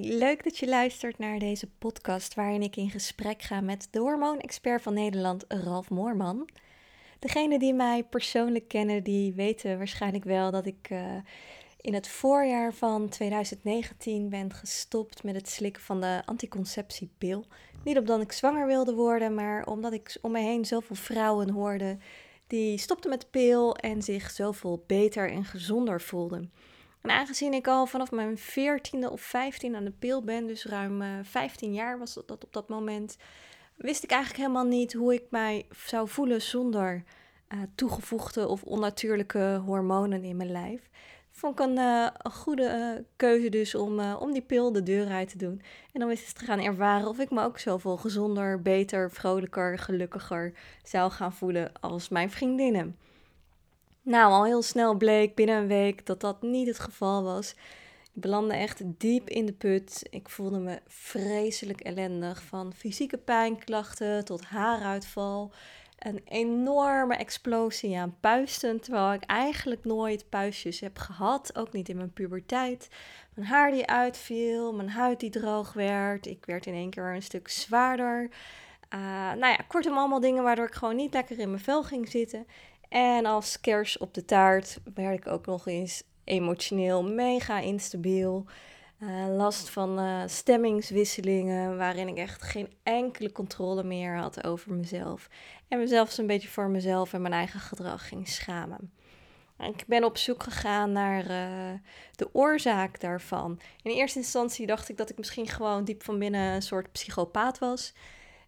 Leuk dat je luistert naar deze podcast waarin ik in gesprek ga met de hormoonexpert van Nederland, Ralf Moorman. Degenen die mij persoonlijk kennen, die weten waarschijnlijk wel dat ik uh, in het voorjaar van 2019 ben gestopt met het slikken van de anticonceptiepil. Niet omdat ik zwanger wilde worden, maar omdat ik om me heen zoveel vrouwen hoorde die stopten met de pil en zich zoveel beter en gezonder voelden. En aangezien ik al vanaf mijn 14e of 15 aan de pil ben, dus ruim uh, eh, 15 jaar was dat op dat moment, wist ik eigenlijk helemaal niet hoe ik mij zou voelen zonder uh, toegevoegde of onnatuurlijke hormonen in mijn lijf. Vond ik een, uh, een goede keuze dus om, om die pil de deur uit te doen. En dan eens te gaan ervaren of ik me ook zoveel gezonder, beter, vrolijker, gelukkiger zou gaan voelen als mijn vriendinnen. Nou, al heel snel bleek binnen een week dat dat niet het geval was. Ik belandde echt diep in de put. Ik voelde me vreselijk ellendig. Van fysieke pijnklachten tot haaruitval. Een enorme explosie aan puisten. Terwijl ik eigenlijk nooit puistjes heb gehad. Ook niet in mijn puberteit. Mijn haar die uitviel. Mijn huid die droog werd. Ik werd in één keer een stuk zwaarder. Uh, nou ja, kortom allemaal dingen waardoor ik gewoon niet lekker in mijn vel ging zitten. En als kers op de taart werd ik ook nog eens emotioneel mega instabiel. Uh, last van uh, stemmingswisselingen, waarin ik echt geen enkele controle meer had over mezelf. En mezelf een beetje voor mezelf en mijn eigen gedrag ging schamen. ik ben op zoek gegaan naar uh, de oorzaak daarvan. In eerste instantie dacht ik dat ik misschien gewoon diep van binnen een soort psychopaat was.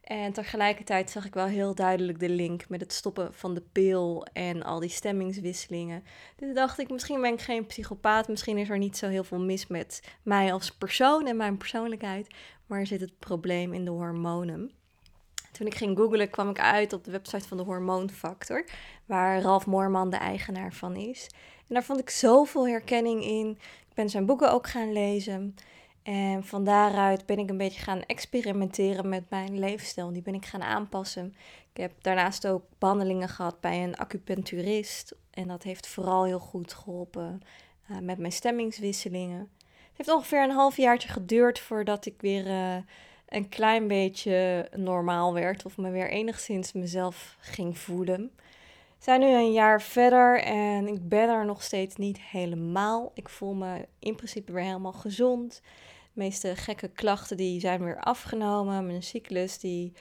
En tegelijkertijd zag ik wel heel duidelijk de link met het stoppen van de pil en al die stemmingswisselingen. Dus dacht ik, misschien ben ik geen psychopaat, misschien is er niet zo heel veel mis met mij als persoon en mijn persoonlijkheid, maar zit het probleem in de hormonen. Toen ik ging googlen kwam ik uit op de website van de Hormoonfactor, waar Ralf Moorman de eigenaar van is. En daar vond ik zoveel herkenning in. Ik ben zijn boeken ook gaan lezen. En van daaruit ben ik een beetje gaan experimenteren met mijn leefstijl. Die ben ik gaan aanpassen. Ik heb daarnaast ook behandelingen gehad bij een acupuncturist. En dat heeft vooral heel goed geholpen uh, met mijn stemmingswisselingen. Het heeft ongeveer een halfjaartje geduurd voordat ik weer uh, een klein beetje normaal werd. Of me weer enigszins mezelf ging voelen. We zijn nu een jaar verder en ik ben er nog steeds niet helemaal. Ik voel me in principe weer helemaal gezond meeste gekke klachten die zijn weer afgenomen. Mijn cyclus die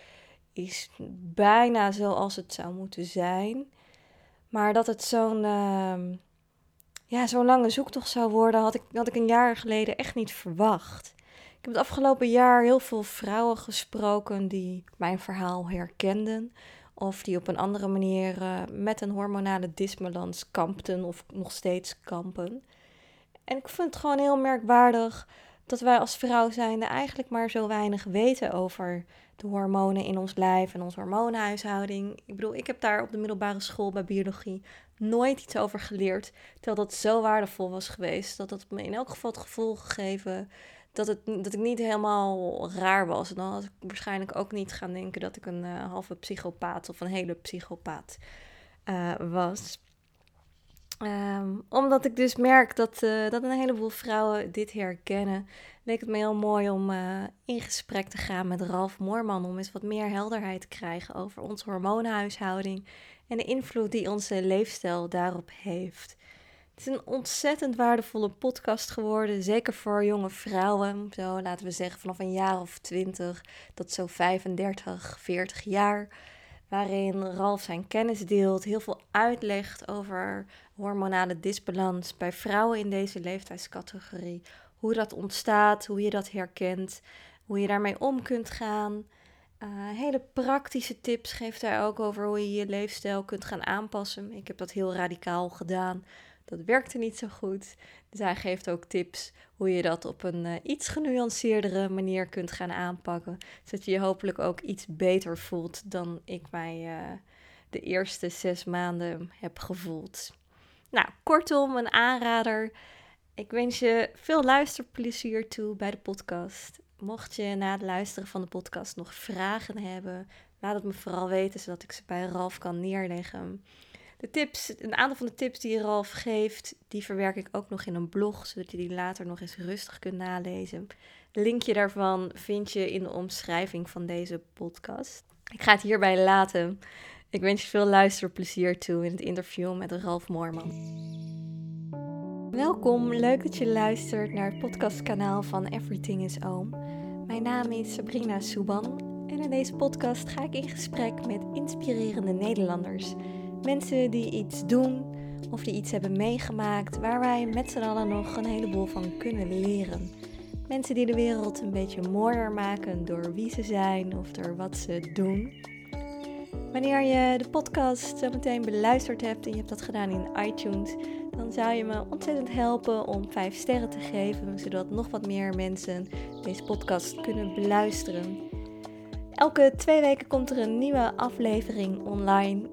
is bijna zoals het zou moeten zijn. Maar dat het zo'n uh, ja, zo'n lange zoektocht zou worden, had ik, had ik een jaar geleden echt niet verwacht. Ik heb het afgelopen jaar heel veel vrouwen gesproken die mijn verhaal herkenden. Of die op een andere manier uh, met een hormonale disbalans kampten of nog steeds kampen. En ik vind het gewoon heel merkwaardig dat wij als vrouw zijnde eigenlijk maar zo weinig weten over de hormonen in ons lijf en onze hormoonhuishouding. Ik bedoel, ik heb daar op de middelbare school bij biologie nooit iets over geleerd, terwijl dat zo waardevol was geweest. Dat het me in elk geval het gevoel gegeven dat, het, dat ik niet helemaal raar was. En dan had ik waarschijnlijk ook niet gaan denken dat ik een uh, halve psychopaat of een hele psychopaat uh, was. Um, omdat ik dus merk dat, uh, dat een heleboel vrouwen dit herkennen, leek het me heel mooi om uh, in gesprek te gaan met Ralf Moorman. Om eens wat meer helderheid te krijgen over onze hormoonhuishouding en de invloed die onze leefstijl daarop heeft. Het is een ontzettend waardevolle podcast geworden, zeker voor jonge vrouwen. Zo laten we zeggen vanaf een jaar of twintig tot zo 35, 40 jaar waarin Ralf zijn kennis deelt, heel veel uitlegt over hormonale disbalans bij vrouwen in deze leeftijdscategorie. Hoe dat ontstaat, hoe je dat herkent, hoe je daarmee om kunt gaan. Uh, hele praktische tips geeft hij ook over hoe je je leefstijl kunt gaan aanpassen. Ik heb dat heel radicaal gedaan. Dat werkte niet zo goed. Hij geeft ook tips hoe je dat op een uh, iets genuanceerdere manier kunt gaan aanpakken. Zodat je je hopelijk ook iets beter voelt dan ik mij uh, de eerste zes maanden heb gevoeld. Nou, kortom, een aanrader. Ik wens je veel luisterplezier toe bij de podcast. Mocht je na het luisteren van de podcast nog vragen hebben, laat het me vooral weten zodat ik ze bij Ralf kan neerleggen. De tips, een aantal van de tips die Ralf geeft, die verwerk ik ook nog in een blog, zodat je die later nog eens rustig kunt nalezen. Linkje daarvan vind je in de omschrijving van deze podcast. Ik ga het hierbij laten. Ik wens je veel luisterplezier toe in het interview met Ralf Moorman. Welkom, leuk dat je luistert naar het podcastkanaal van Everything is Oom. Mijn naam is Sabrina Souban en in deze podcast ga ik in gesprek met inspirerende Nederlanders. Mensen die iets doen of die iets hebben meegemaakt waar wij met z'n allen nog een heleboel van kunnen leren. Mensen die de wereld een beetje mooier maken door wie ze zijn of door wat ze doen. Wanneer je de podcast zo meteen beluisterd hebt en je hebt dat gedaan in iTunes, dan zou je me ontzettend helpen om 5 sterren te geven, zodat nog wat meer mensen deze podcast kunnen beluisteren. Elke twee weken komt er een nieuwe aflevering online.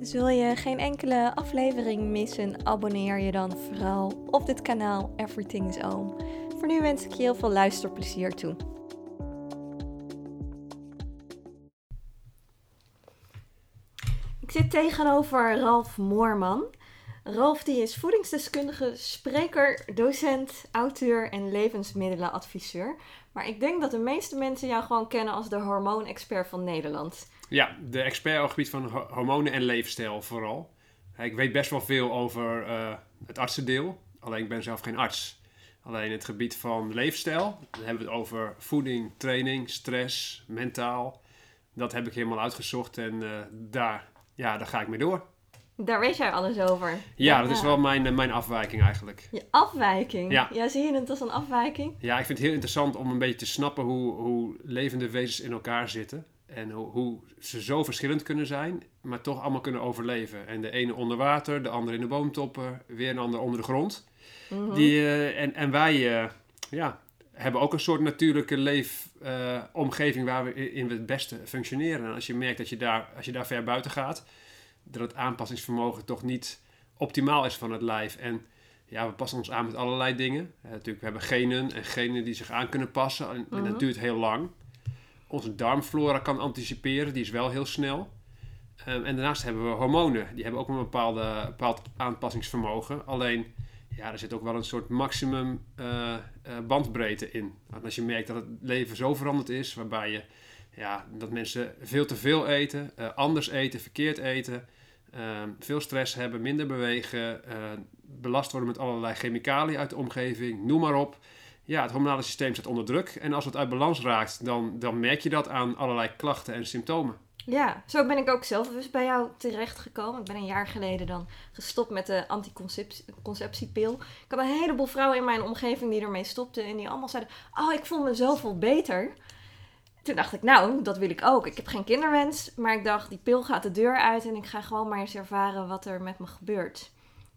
Dus wil je geen enkele aflevering missen, abonneer je dan vooral op dit kanaal Everything is Oom. Voor nu wens ik je heel veel luisterplezier toe. Ik zit tegenover Ralf Moorman. Ralf die is voedingsdeskundige, spreker, docent, auteur en levensmiddelenadviseur. Maar ik denk dat de meeste mensen jou gewoon kennen als de hormoonexpert van Nederland. Ja, de expert op het gebied van hormonen en leefstijl vooral. Ik weet best wel veel over uh, het artsendeel, alleen ik ben zelf geen arts. Alleen het gebied van leefstijl, dan hebben we het over voeding, training, stress, mentaal. Dat heb ik helemaal uitgezocht en uh, daar, ja, daar ga ik mee door. Daar weet jij alles over. Ja, dat is wel mijn, eh, mijn afwijking eigenlijk. Je afwijking? Ja. ja. Zie je het als een afwijking? Ja, ik vind het heel interessant om een beetje te snappen hoe, hoe levende wezens in elkaar zitten. En hoe, hoe ze zo verschillend kunnen zijn, maar toch allemaal kunnen overleven. En de ene onder water, de andere in de boomtoppen, weer een ander onder de grond. Mhm. Die, uh, en, en wij uh, ja, hebben ook een soort natuurlijke leefomgeving uh, waar we in het beste functioneren. En als je merkt dat je daar, als je daar ver buiten gaat, dat het aanpassingsvermogen toch niet optimaal is van het lijf. En ja, we passen ons aan met allerlei dingen. natuurlijk, we hebben genen en genen die zich aan kunnen passen. En, dat mhm. duurt heel lang. Onze darmflora kan anticiperen, die is wel heel snel. Um, en daarnaast hebben we hormonen. Die hebben ook een bepaalde, bepaald aanpassingsvermogen. Alleen, ja, er zit ook wel een soort maximum uh, bandbreedte in. als je merkt dat het leven zo veranderd is, waarbij je, ja, dat mensen veel te veel eten, uh, anders eten, verkeerd eten, Ehm, veel stress hebben, minder bewegen, belast worden met allerlei chemicaliën uit de omgeving, noem maar op. Ja, het hormonale systeem staat onder druk. En als het uit balans raakt, dan, dan merk je dat aan allerlei klachten en symptomen. Ja, zo ben ik ook zelf dus bij jou terechtgekomen. Ik ben een jaar geleden dan gestopt met de anticonceptiepil. Ik had een heleboel vrouwen in mijn omgeving die ermee stopten. En die allemaal zeiden, oh, ik voel me zoveel beter. Toen dacht ik, nou, dat wil ik ook. Ik heb geen kinderwens, maar ik dacht, die pil gaat de deur uit en ik ga gewoon maar eens ervaren wat er met me gebeurt.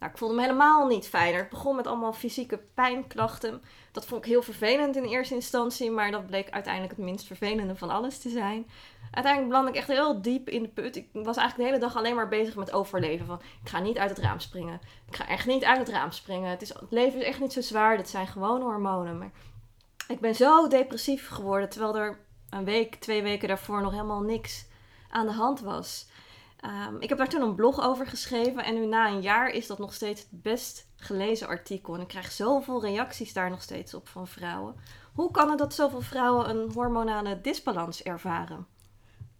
Nou, ik voelde me helemaal niet fijner. Het begon met allemaal fysieke pijnklachten. Dat vond ik heel vervelend in eerste instantie, maar dat bleek uiteindelijk het minst vervelende van alles te zijn. Uiteindelijk belandde ik echt heel diep in de put. Ik was eigenlijk de hele dag alleen maar bezig met overleven. Van, ik ga niet uit het raam springen. Ik ga echt niet uit het raam springen. Het, is, het leven is echt niet zo zwaar. Dat zijn gewoon hormonen. Maar ik ben zo depressief geworden, terwijl er een week, twee weken daarvoor nog helemaal niks aan de hand was. Ehm, ik heb daar toen een blog over geschreven en nu na een jaar is dat nog steeds het best gelezen artikel. En ik krijg zoveel reacties daar nog steeds op van vrouwen. Hoe kan het dat zoveel vrouwen een hormonale disbalans ervaren?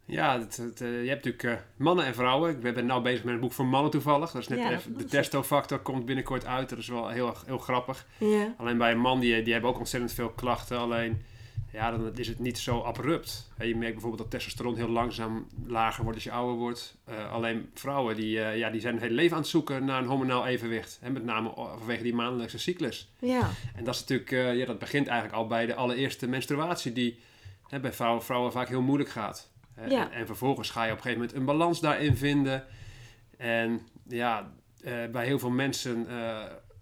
Ja, het, het, eh, je hebt natuurlijk uh, mannen en vrouwen. Ik ben nu bezig met een boek voor mannen toevallig. Dat is net even, de testofactor komt binnenkort uit. Dat is wel heel, heel grappig. Ja. Alleen bij een man, die, die hebben ook ontzettend veel klachten. Alleen ja, dan is het niet zo abrupt. je merkt bijvoorbeeld dat testosteron heel langzaam lager wordt als je ouder wordt. Uh, alleen vrouwen die, uh, ja, die zijn het hele leven aan het zoeken naar een hormonaal evenwicht. Hè, met name vanwege die maandelijkse cyclus. Ja. En dat is natuurlijk, uh, ja, dat begint eigenlijk al bij de allereerste menstruatie, die hè, bij vrouwen, vrouwen vaak heel moeilijk gaat. Ja. En, en, vervolgens ga je op een gegeven moment een balans daarin vinden. En ja, bij heel veel mensen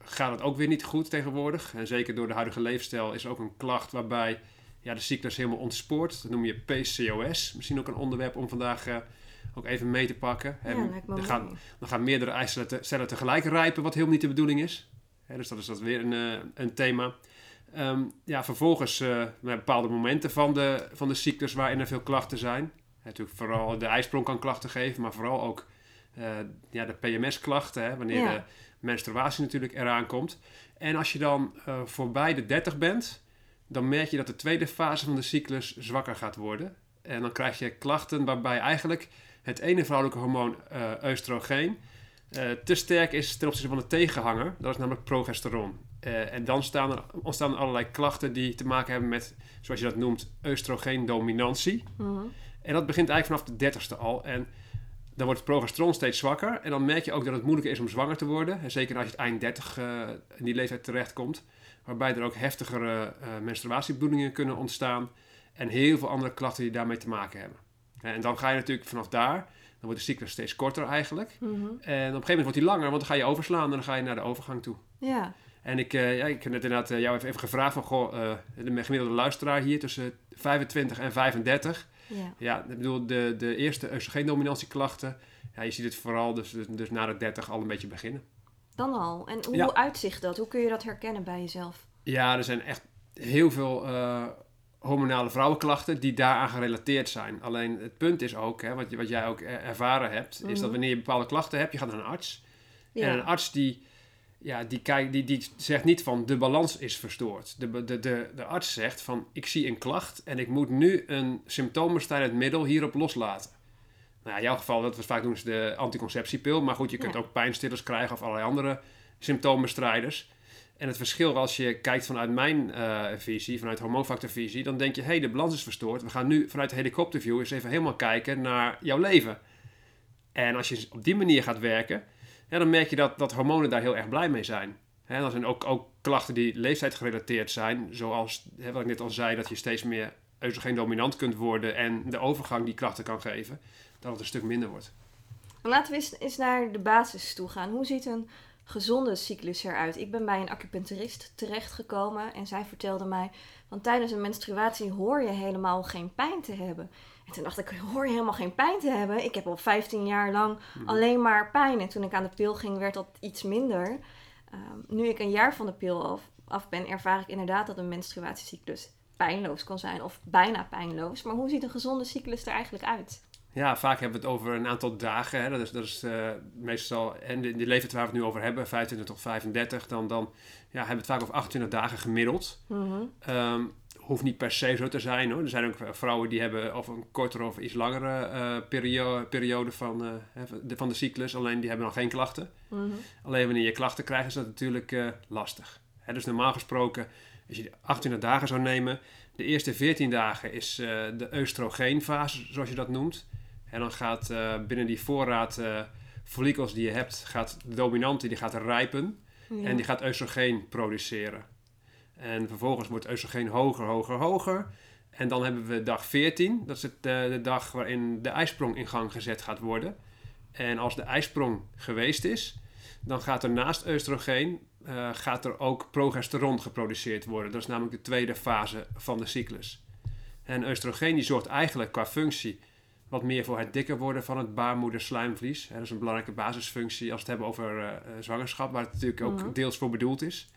gaat het ook weer niet goed tegenwoordig. En zeker door de huidige leefstijl is ook een klacht waarbij ja, de cyclus helemaal ontspoort. Dat noem je PCOS. Misschien ook een onderwerp om vandaag uh, ook even mee te pakken. Ja, dan, gaan, dan gaan meerdere eicellen te, tegelijk rijpen, wat helemaal niet de bedoeling is. dus dat is dat weer een, uh, een thema. Um, ja, vervolgens uh, bepaalde momenten van de, van de cyclus waarin er veel klachten zijn. natuurlijk vooral de ijsprong kan klachten geven, maar vooral ook ja, de PMS-klachten, wanneer de menstruatie natuurlijk eraan komt. En als je dan voorbij de 30 bent, dan merk je dat de tweede fase van de cyclus zwakker gaat worden. En dan krijg je klachten waarbij eigenlijk het ene vrouwelijke hormoon, uh, oestrogeen, uh, te sterk is ten opzichte van de tegenhanger. Dat is namelijk progesteron. Uh, en dan staan er, ontstaan er allerlei klachten die te maken hebben met, zoals je dat noemt, oestrogeendominantie. Mm En dat begint eigenlijk vanaf de dertigste al. En dan wordt het progesteron steeds zwakker. En dan merk je ook dat het moeilijker is om zwanger te worden. En zeker als je het eind 30 in die leeftijd terechtkomt. Waarbij er ook heftigere menstruatiebloedingen kunnen ontstaan. En heel veel andere klachten die daarmee te maken hebben. En dan ga je natuurlijk vanaf daar, dan wordt de cyclus steeds korter eigenlijk. Mhm. En op een gegeven moment wordt die langer, want dan ga je overslaan en dan ga je naar de overgang toe. Ja. En ik, uh, ja, ik heb net inderdaad uh, jou even, even, gevraagd van, goh, uh, de gemiddelde luisteraar hier tussen 25 en 35. Ja. Ja, ik bedoel, de, de eerste oestrogeendominantieklachten, ja, je ziet het vooral dus, dus, dus, na de 30 al een beetje beginnen. Dan al. En hoe uitzicht dat? Hoe kun je dat herkennen bij jezelf? Ja, er zijn echt heel veel hormonale vrouwenklachten die daaraan gerelateerd zijn. Alleen het punt is ook, hè, wat, wat jij ook ervaren hebt, is dat mhm. wanneer je bepaalde klachten hebt, je gaat naar een arts. En een arts die, ja, die, kijkt, die, die zegt niet van de balans is verstoord. De, de, de, de arts zegt van ik zie een klacht en ik moet nu een symptoombestrijdend middel hierop loslaten. Nou, in jouw geval, dat was vaak doen ze de anticonceptiepil. Maar goed, je kunt ook pijnstillers krijgen of allerlei andere symptoombestrijders. En het verschil als je kijkt vanuit mijn uh, visie, vanuit hormoonfactorvisie, dan denk je, hé, hey, de balans is verstoord. We gaan nu vanuit de helikopterview eens even helemaal kijken naar jouw leven. En als je op die manier gaat werken, ja, dan merk je dat, dat hormonen daar heel erg blij mee zijn. Hè, dan zijn ook, ook klachten die leeftijdsgerelateerd zijn, zoals wat ik net al zei, dat je steeds meer oestrogeen dominant kunt worden en de overgang die klachten kan geven, dat het een stuk minder wordt. Laten we eens naar de basis toe gaan. Hoe ziet een gezonde cyclus eruit. Ik ben bij een acupuncturist terechtgekomen en zij vertelde mij: van tijdens een menstruatie hoor je helemaal geen pijn te hebben. En toen dacht ik: hoor je helemaal geen pijn te hebben? Ik heb al 15 jaar lang mhm. alleen maar pijn. En toen ik aan de pil ging, werd dat iets minder. Ehm, nu ik een jaar van de pil af, af ben, ervaar ik inderdaad dat een menstruatiecyclus pijnloos kan zijn of bijna pijnloos. Maar hoe ziet een gezonde cyclus er eigenlijk uit? Ja, vaak hebben we het over een aantal dagen. Hè. Dat is, dat is uh, meestal, en de, de leeftijd waar we het nu over hebben, 25 tot 35, dan, dan ja, hebben we het vaak over 28 dagen gemiddeld. Mm hoeft niet per se zo te zijn hoor. Er zijn ook vrouwen die hebben of een kortere of iets langere uh, periode, periode van, uh, de, van de cyclus, alleen die hebben nog geen klachten. Mhm. Alleen wanneer je klachten krijgt, is dat natuurlijk lastig. Hè, dus normaal gesproken, als je 28 dagen zou nemen, de eerste 14 dagen is de oestrogeenfase, zoals je dat noemt. En dan gaat uh, binnen die voorraad uh, follicels die je hebt, gaat de dominante die gaat rijpen. En die gaat oestrogeen produceren. En vervolgens wordt oestrogeen hoger, hoger, hoger. En dan hebben we dag 14. Dat is het, uh, de dag waarin de ijsprong in gang gezet gaat worden. En als de ijsprong geweest is, dan gaat er naast oestrogeen gaat er ook progesteron geproduceerd worden. Dat is namelijk de tweede fase van de cyclus. En oestrogeen die zorgt eigenlijk qua functie wat meer voor het dikker worden van het baarmoederslijmvlies. Dat is een belangrijke basisfunctie als we het hebben over uh, zwangerschap, waar het natuurlijk ook mhm. deels voor bedoeld is.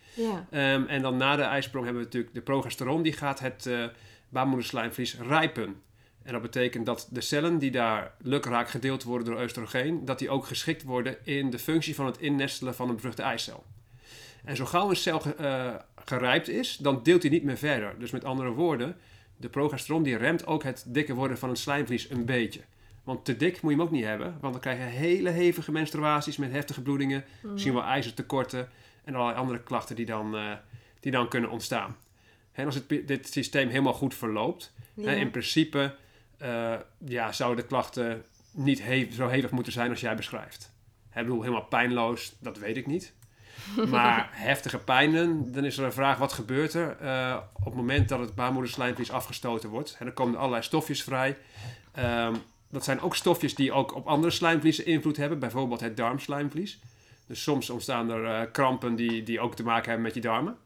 Ehm, en dan na de ijsprong hebben we natuurlijk de progesteron, die gaat het uh, baarmoederslijmvlies rijpen. En dat betekent dat de cellen die daar lukraak gedeeld worden door oestrogeen, dat die ook geschikt worden in de functie van het innestelen van een bevruchte eicel. En zo gauw een cel uh, gerijpt is, dan deelt hij niet meer verder. Dus met andere woorden, de progesteron die remt ook het dikker worden van het slijmvlies een beetje. Want te dik moet je hem ook niet hebben, want dan krijg je hele hevige menstruaties met heftige bloedingen, mm. misschien wel ijzertekorten en allerlei andere klachten die dan, uh, die dan kunnen ontstaan. En als het, dit systeem helemaal goed verloopt, hè, in principe uh, ja, zouden de klachten niet zo hevig moeten zijn als jij beschrijft. Ik bedoel, helemaal pijnloos, dat weet ik niet. Maar heftige pijnen, dan is er een vraag: wat gebeurt er uh, op het moment dat het baarmoederslijmvlies afgestoten wordt? En dan komen er allerlei stofjes vrij. Um, dat zijn ook stofjes die ook op andere slijmvliezen invloed hebben, bijvoorbeeld het darmslijmvlies. Dus soms ontstaan er uh, krampen die, die ook te maken hebben met je darmen.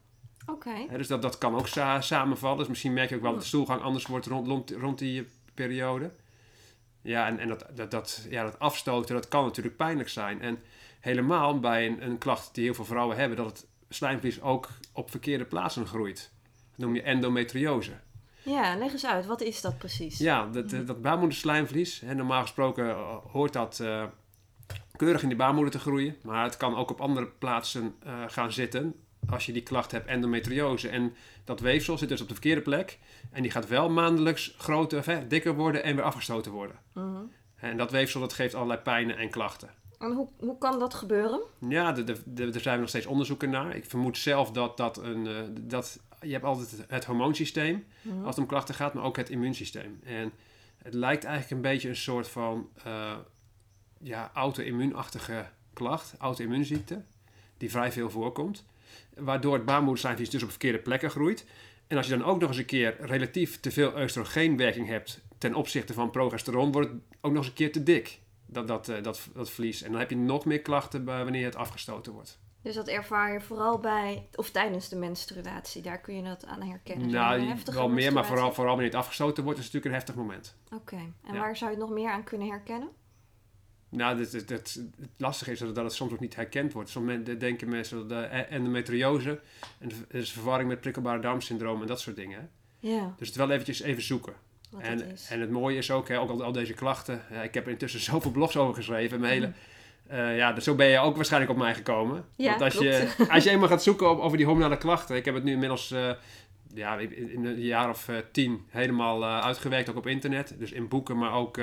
Oké. Okay. Dus dat, dat kan ook sa samenvallen. Dus misschien merk je ook wel dat de stoelgang anders wordt rond, rond, rond die periode. Ja, en, en dat, dat, dat, ja, dat afstoten, dat kan natuurlijk pijnlijk zijn. En helemaal bij een, een klacht die heel veel vrouwen hebben, dat het slijmvlies ook op verkeerde plaatsen groeit. Dat noem je endometriose. Ja, leg eens uit, wat is dat precies? Ja, dat, eh, dat baarmoederslijmvlies, hè, normaal gesproken eh, hoort dat uh, keurig in de baarmoeder te groeien, maar het kan ook op andere plaatsen uh, gaan zitten. als je die klacht hebt, endometriose. En dat weefsel zit dus op de verkeerde plek. En die gaat wel maandelijks groter, dikker worden en weer afgestoten worden. Mhm. En dat weefsel dat geeft allerlei pijnen en klachten. En hoe, hoe kan dat gebeuren? Ja, er zijn nog steeds onderzoeken naar. Ik vermoed zelf dat, dat, een, uh, dat je hebt altijd het hormoonsysteem mm als het om klachten gaat, maar ook het immuunsysteem. En het lijkt eigenlijk een beetje een soort van uh, ja, auto-immuunachtige klacht, auto-immuunziekte, die vrij veel voorkomt. Waardoor het baarmoederslijmvlies dus op verkeerde plekken groeit. En als je dan ook nog eens een keer relatief te veel oestrogeenwerking hebt ten opzichte van progesteron, wordt het ook nog eens een keer te dik, dat, dat, eh, dat, dat vlies. En dan heb je nog meer klachten wanneer het afgestoten wordt. Dus dat ervaar je vooral bij, of tijdens de menstruatie, daar kun je dat aan herkennen. Nou, wel meer, maar vooral, vooral wanneer het afgestoten wordt, is het natuurlijk een heftig moment. Oké, en waar zou je het nog meer aan kunnen herkennen? Nou, het, lastige is dat het soms ook niet herkend wordt. Soms denken mensen dat de endometriose en is verwarring met prikkelbare darmsyndroom en dat soort dingen. Ja. Dus het wel eventjes even zoeken. En, en het mooie is ook, hè, ook al, al deze klachten. ik heb er intussen zoveel blogs over geschreven. Mijn hele, mm. uh, ja, dus zo ben je ook waarschijnlijk op mij gekomen. Ja, Want als, je, als je eenmaal gaat zoeken over die hormonale klachten. Ik heb het nu inmiddels uh, ja, in een jaar of uh, tien helemaal uitgewerkt, ook op internet. Dus in boeken, maar ook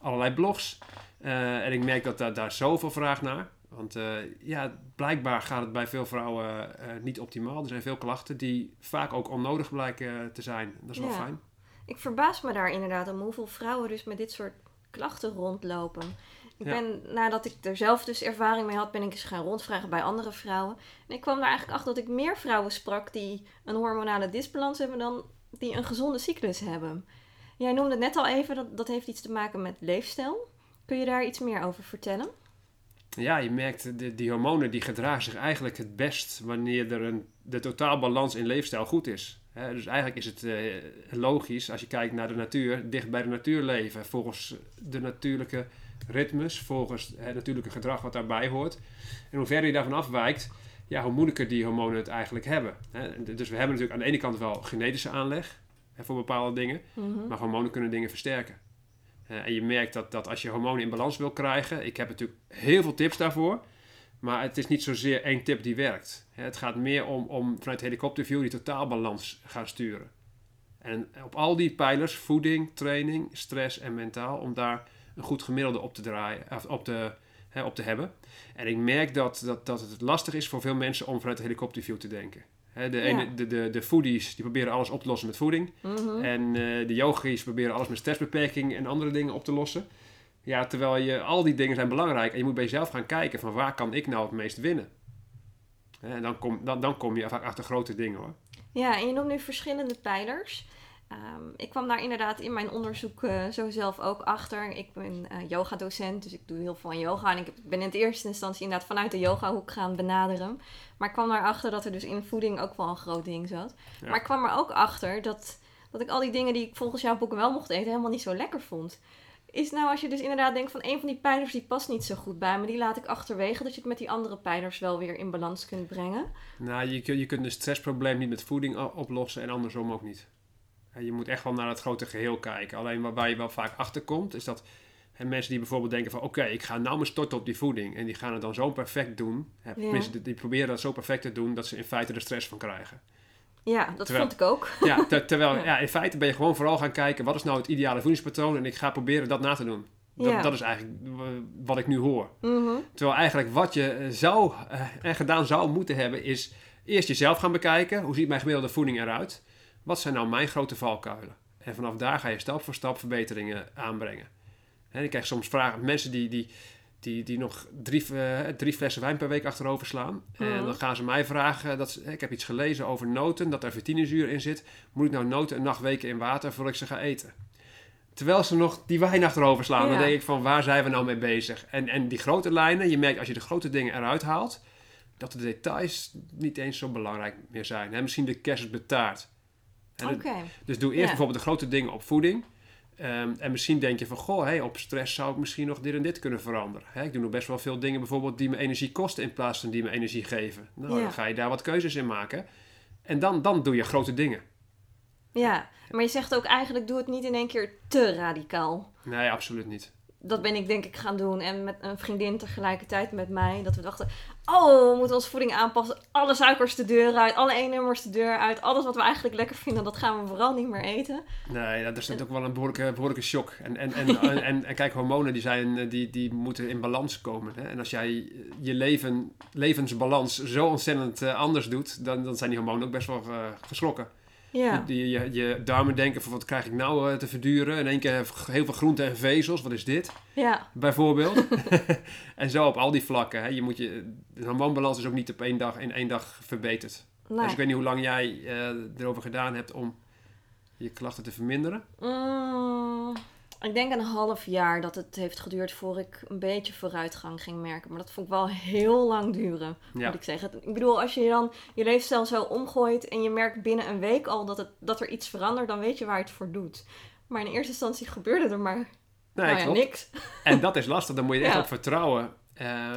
allerlei blogs. en ik merk dat daar, daar zoveel vraag naar. Want ja, blijkbaar gaat het bij veel vrouwen niet optimaal. Er zijn veel klachten die vaak ook onnodig blijken te zijn. Dat is wel fijn. Ik verbaas me daar inderdaad om hoeveel vrouwen dus met dit soort klachten rondlopen. Ik ben, nadat ik er zelf dus ervaring mee had, ben ik eens gaan rondvragen bij andere vrouwen. En ik kwam er eigenlijk achter dat ik meer vrouwen sprak die een hormonale disbalans hebben dan die een gezonde cyclus hebben. Jij noemde net al even dat dat heeft iets te maken met leefstijl. Kun je daar iets meer over vertellen? Ja, je merkt, de, die hormonen die gedragen zich eigenlijk het best wanneer er een, de totaalbalans in leefstijl goed is dus eigenlijk is het uh, logisch als je kijkt naar de natuur, dicht bij de natuur leven, volgens de natuurlijke ritmes, volgens het natuurlijke gedrag wat daarbij hoort. En hoe verder je daarvan afwijkt, ja, hoe moeilijker die hormonen het eigenlijk hebben. dus we hebben natuurlijk aan de ene kant wel genetische aanleg voor bepaalde dingen, mhm. maar hormonen kunnen dingen versterken. En je merkt dat, dat als je hormonen in balans wil krijgen, ik heb natuurlijk heel veel tips daarvoor. Maar het is niet zozeer één tip die werkt. Het gaat meer om, om vanuit helikopterview die totaalbalans gaan sturen. En op al die pijlers, voeding, training, stress en mentaal, om daar een goed gemiddelde op te draaien, of op te, hè, op te hebben. En ik merk dat, dat, dat het lastig is voor veel mensen om vanuit helikopterview te denken. De, ene, de, de, de foodies die proberen alles op te lossen met voeding. Mhm. En uh, de yogis proberen alles met stressbeperking en andere dingen op te lossen. Ja, terwijl je, al die dingen zijn belangrijk en je moet bij jezelf gaan kijken van waar kan ik nou het meest winnen. En dan kom, dan, dan kom je vaak achter grote dingen hoor. Ja, en je noemt nu verschillende pijlers. Ehm, ik kwam daar inderdaad in mijn onderzoek uh, zo zelf ook achter. Ik ben uh, yoga-docent, dus ik doe heel veel van yoga. En ik ben in de eerste instantie inderdaad vanuit de yoga-hoek gaan benaderen. Maar ik kwam daarachter dat er dus in voeding ook wel een groot ding zat. Maar ik kwam er ook achter dat, dat ik al die dingen die ik volgens jouw boeken wel mocht eten, helemaal niet zo lekker vond is nou als je dus inderdaad denkt van een van die pijlers die past niet zo goed bij me, die laat ik achterwege, dat je het met die andere pijlers wel weer in balans kunt brengen? Nou, je, kunt, je kunt een stressprobleem niet met voeding oplossen en andersom ook niet. Je moet echt wel naar het grote geheel kijken. Alleen waar je wel vaak achter komt, is dat hè, mensen die bijvoorbeeld denken van oké, ik ga nou maar storten op die voeding. En die gaan het dan zo perfect doen. Hè, ja. die proberen dat zo perfect te doen dat ze in feite er stress van krijgen. Ja, dat vond ik ook. Ja, terwijl ja. in feite ben je gewoon vooral gaan kijken... wat is nou het ideale voedingspatroon... en ik ga proberen dat na te doen. Dat, ja. dat is eigenlijk wat ik nu hoor. Mhm. Terwijl eigenlijk wat je zou uh, en gedaan zou moeten hebben... is eerst jezelf gaan bekijken. Hoe ziet mijn gemiddelde voeding eruit? Wat zijn nou mijn grote valkuilen? En vanaf daar ga je stap voor stap verbeteringen aanbrengen. En ik krijg soms vragen... Mensen die... die die, die nog drie, uh, drie flessen wijn per week achterover slaan. En mhm. dan gaan ze mij vragen, dat, ik heb iets gelezen over noten, dat er vertinezuur in zit. Moet ik nou noten een nacht weken in water voordat ik ze ga eten? Terwijl ze nog die wijn achterover slaan, dan denk ik van waar zijn we nou mee bezig? En, en die grote lijnen, je merkt als je de grote dingen eruit haalt, dat de details niet eens zo belangrijk meer zijn. Hè? Misschien de kerst Dus doe eerst bijvoorbeeld de grote dingen op voeding. Ehm, en misschien denk je van, goh, hey, op stress zou ik misschien nog dit en dit kunnen veranderen. ik doe nog best wel veel dingen bijvoorbeeld die me energie kosten in plaats van die me energie geven. Nou, dan ga je daar wat keuzes in maken. En dan, dan doe je grote dingen. Ja, maar je zegt ook eigenlijk, doe het niet in één keer te radicaal. Nee, absoluut niet. Dat ben ik denk ik gaan doen. En met een vriendin tegelijkertijd met mij. Dat we dachten, oh, we moeten onze voeding aanpassen. Alle suikers de deur uit, alle E-nummers de deur uit. Alles wat we eigenlijk lekker vinden, dat gaan we vooral niet meer eten. Nee, dat is natuurlijk wel een behoorlijke, behoorlijke shock. En, en, en, en, en, kijk, hormonen die, zijn, eh, die, die moeten in balans komen. Hè? En als jij je leven, levensbalans zo ontzettend uh, anders doet, dan, dan zijn die hormonen ook best wel uh, geschrokken. Ja. Die, je, je darmen denken van wat krijg ik nou uh, te verduren? In één keer heel veel groenten en vezels, wat is dit? Ja. Bijvoorbeeld. en zo op al die vlakken. Hè. Je moet je, de hormoonbalans is ook niet op één dag, in één dag verbeterd. Nee. Dus ik weet niet hoe lang jij uh, erover gedaan hebt om je klachten te verminderen. Mm, ik denk een half jaar dat het heeft geduurd voor ik een beetje vooruitgang ging merken. Maar dat vond ik wel heel lang duren, moet ik zeggen. Ik bedoel, als je dan je leefstijl zo omgooit en je merkt binnen een week al dat, het, dat er iets verandert, dan weet je waar je het voor doet. Maar in eerste instantie gebeurde er maar nee, nou ja, niks. En dat is lastig, dan moet je echt op vertrouwen. Uh,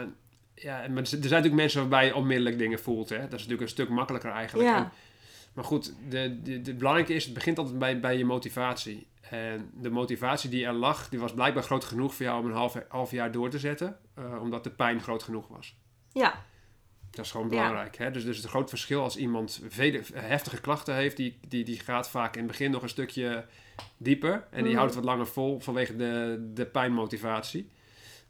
ja, maar er zijn natuurlijk mensen waarbij je onmiddellijk dingen voelt. Hè? Dat is natuurlijk een stuk makkelijker eigenlijk. Ja. maar goed, de, de, de, belangrijke is, het begint altijd bij, bij je motivatie. En de motivatie die er lag, die was blijkbaar groot genoeg voor jou om een half, half jaar door te zetten. Uh, omdat de pijn groot genoeg was. Ja. Dat is gewoon belangrijk. Hè? Dus, dus het is een groot verschil als iemand vele, heftige klachten heeft. Die, die, die gaat vaak in het begin nog een stukje dieper. En die mm. houdt het wat langer vol vanwege de, de pijnmotivatie.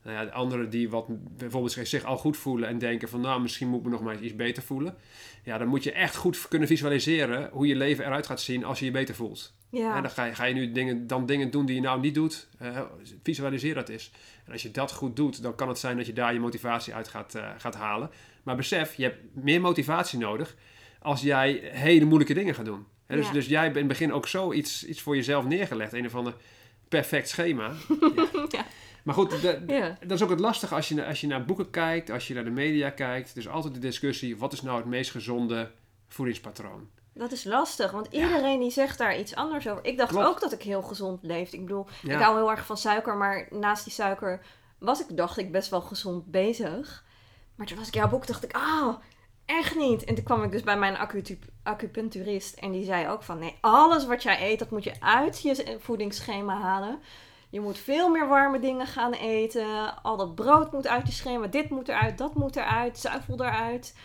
Nou ja, de anderen die wat bijvoorbeeld zich al goed voelen en denken van nou misschien moet ik me nog maar iets beter voelen. Ja, dan moet je echt goed kunnen visualiseren hoe je leven eruit gaat zien als je je beter voelt. Ja. En dan ga je, ga je nu dingen, dan dingen doen die je nou niet doet. Uh, visualiseer dat eens. En als je dat goed doet, dan kan het zijn dat je daar je motivatie uit gaat, uh, gaat halen. Maar besef, je hebt meer motivatie nodig als jij hele moeilijke dingen gaat doen. dus, ja. dus jij hebt in het begin ook zo iets, iets voor jezelf neergelegd. Een of ander perfect schema. ja. Maar goed, dat is ook het lastige als je, als je naar boeken kijkt, als je naar de media kijkt. Is altijd de discussie, wat is nou het meest gezonde voedingspatroon? Dat is lastig, want iedereen die zegt daar iets anders over. Ik dacht ook dat ik heel gezond leefde. Ik bedoel, ik hou heel erg van suiker, maar naast die suiker was ik, dacht ik, best wel gezond bezig. Maar toen was ik jouw boek, dacht ik, ah, oh, echt niet. En toen kwam ik dus bij mijn acupuncturist en die zei ook van, nee, alles wat jij eet, dat moet je uit je voedingsschema halen. Je moet veel meer warme dingen gaan eten. Al dat brood moet uit je schema. Dit moet eruit, dat moet eruit, zuivel eruit.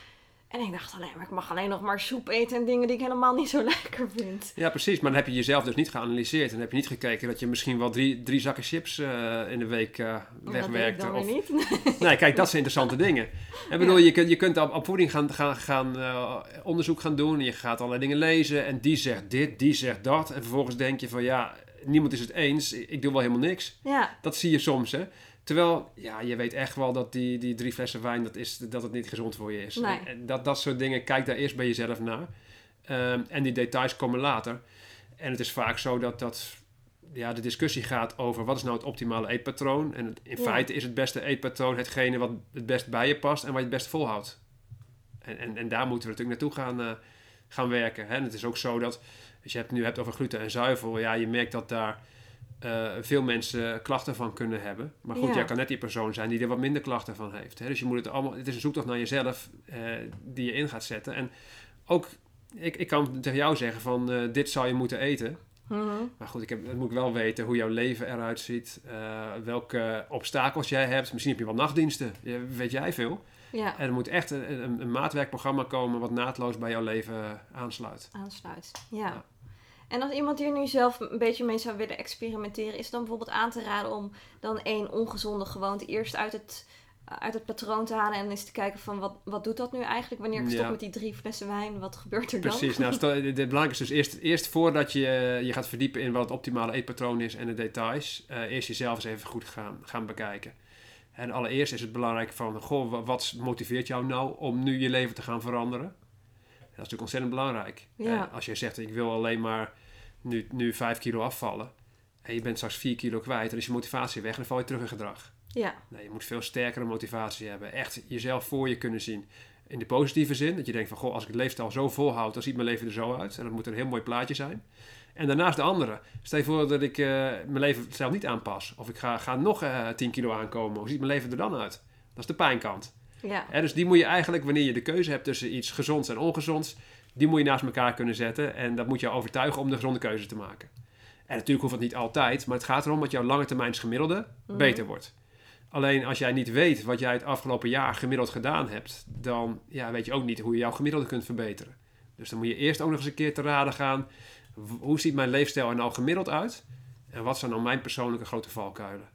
En ik dacht alleen maar, ik mag alleen nog maar soep eten en dingen die ik helemaal niet zo lekker vind. Ja, precies. Maar dan heb je jezelf dus niet geanalyseerd. En heb je niet gekeken dat je misschien wel drie, drie zakken chips uh, in de week uh, wegwerkte. Dat of... niet. nee, kijk, dat zijn interessante dingen. Ik bedoel, je, kunt, je kunt op, op voeding gaan, gaan, gaan uh, onderzoek gaan doen. En je gaat allerlei dingen lezen. En die zegt dit, die zegt dat. En vervolgens denk je van, ja, niemand is het eens. Ik doe wel helemaal niks. Ja. Dat zie je soms, hè. Terwijl, ja, je weet echt wel dat die, die drie flessen wijn, dat, is, dat het niet gezond voor je is. Nee. En dat, dat soort dingen, kijk daar eerst bij jezelf naar. Ehm, en die details komen later. En het is vaak zo dat, dat ja, de discussie gaat over wat is nou het optimale eetpatroon. En in feite is het beste eetpatroon hetgene wat het best bij je past en wat je het best volhoudt. En, en, en daar moeten we natuurlijk naartoe gaan, uh, gaan werken. Hè? En het is ook zo dat, als je het nu hebt over gluten en zuivel, ja, je merkt dat daar uh, veel mensen klachten van kunnen hebben. Maar goed, jij kan net die persoon zijn die er wat minder klachten van heeft. Hè? Dus je moet het allemaal, het is een zoektocht naar jezelf uh, die je in gaat zetten. En ook, ik, ik kan tegen jou zeggen van uh, dit zou je moeten eten. Mm Maar goed, ik heb, dan moet ik wel weten hoe jouw leven eruit ziet. welke obstakels jij hebt. Misschien heb je wel nachtdiensten. weet jij veel. Ja. En er moet echt een, een, een, maatwerkprogramma komen wat naadloos bij jouw leven aansluit. Aansluit, ja. ja. En als iemand hier nu zelf een beetje mee zou willen experimenteren, is het dan bijvoorbeeld aan te raden om dan één ongezonde gewoonte eerst uit het, uit het patroon te halen en eens te kijken van wat, wat doet dat nu eigenlijk? Wanneer ik stop met die drie flessen wijn, wat gebeurt er dan? Precies, nou, het belangrijkste is dus eerst, eerst voordat je eh, je gaat verdiepen in wat het optimale eetpatroon is en de details, uh, eerst jezelf eens even goed gaan, gaan bekijken. En allereerst is het belangrijk van, goh, wat motiveert jou nou om nu je leven te gaan veranderen? Dat is natuurlijk ontzettend belangrijk. Ja. als je zegt, ik wil alleen maar nu, nu 5 kilo afvallen. En je bent straks 4 kilo kwijt. Dan is je motivatie weg en dan val je terug in gedrag. Ja. Nee, je moet veel sterkere motivatie hebben. Echt jezelf voor je kunnen zien. In de positieve zin. Dat je denkt van, goh, als ik het leefstijl zo volhoud, dan ziet mijn leven er zo uit. En dat moet een heel mooi plaatje zijn. En daarnaast de andere. Stel je voor dat ik uh, mijn leven zelf niet aanpas. Of ik ga, ga nog uh, eh, 10 kilo aankomen. Hoe ziet mijn leven er dan uit? Dat is de pijnkant. Ja. dus die moet je eigenlijk, wanneer je de keuze hebt tussen iets gezonds en ongezonds, die moet je naast elkaar kunnen zetten. En dat moet je overtuigen om de gezonde keuze te maken. En natuurlijk hoeft het niet altijd, maar het gaat erom dat jouw lange termijns gemiddelde mhm. beter wordt. Alleen als jij niet weet wat jij het afgelopen jaar gemiddeld gedaan hebt, dan ja, weet je ook niet hoe je jouw gemiddelde kunt verbeteren. Dus dan moet je eerst ook nog eens een keer te raden gaan. Hoe ziet mijn leefstijl er nou gemiddeld uit? En wat zijn dan mijn persoonlijke grote valkuilen?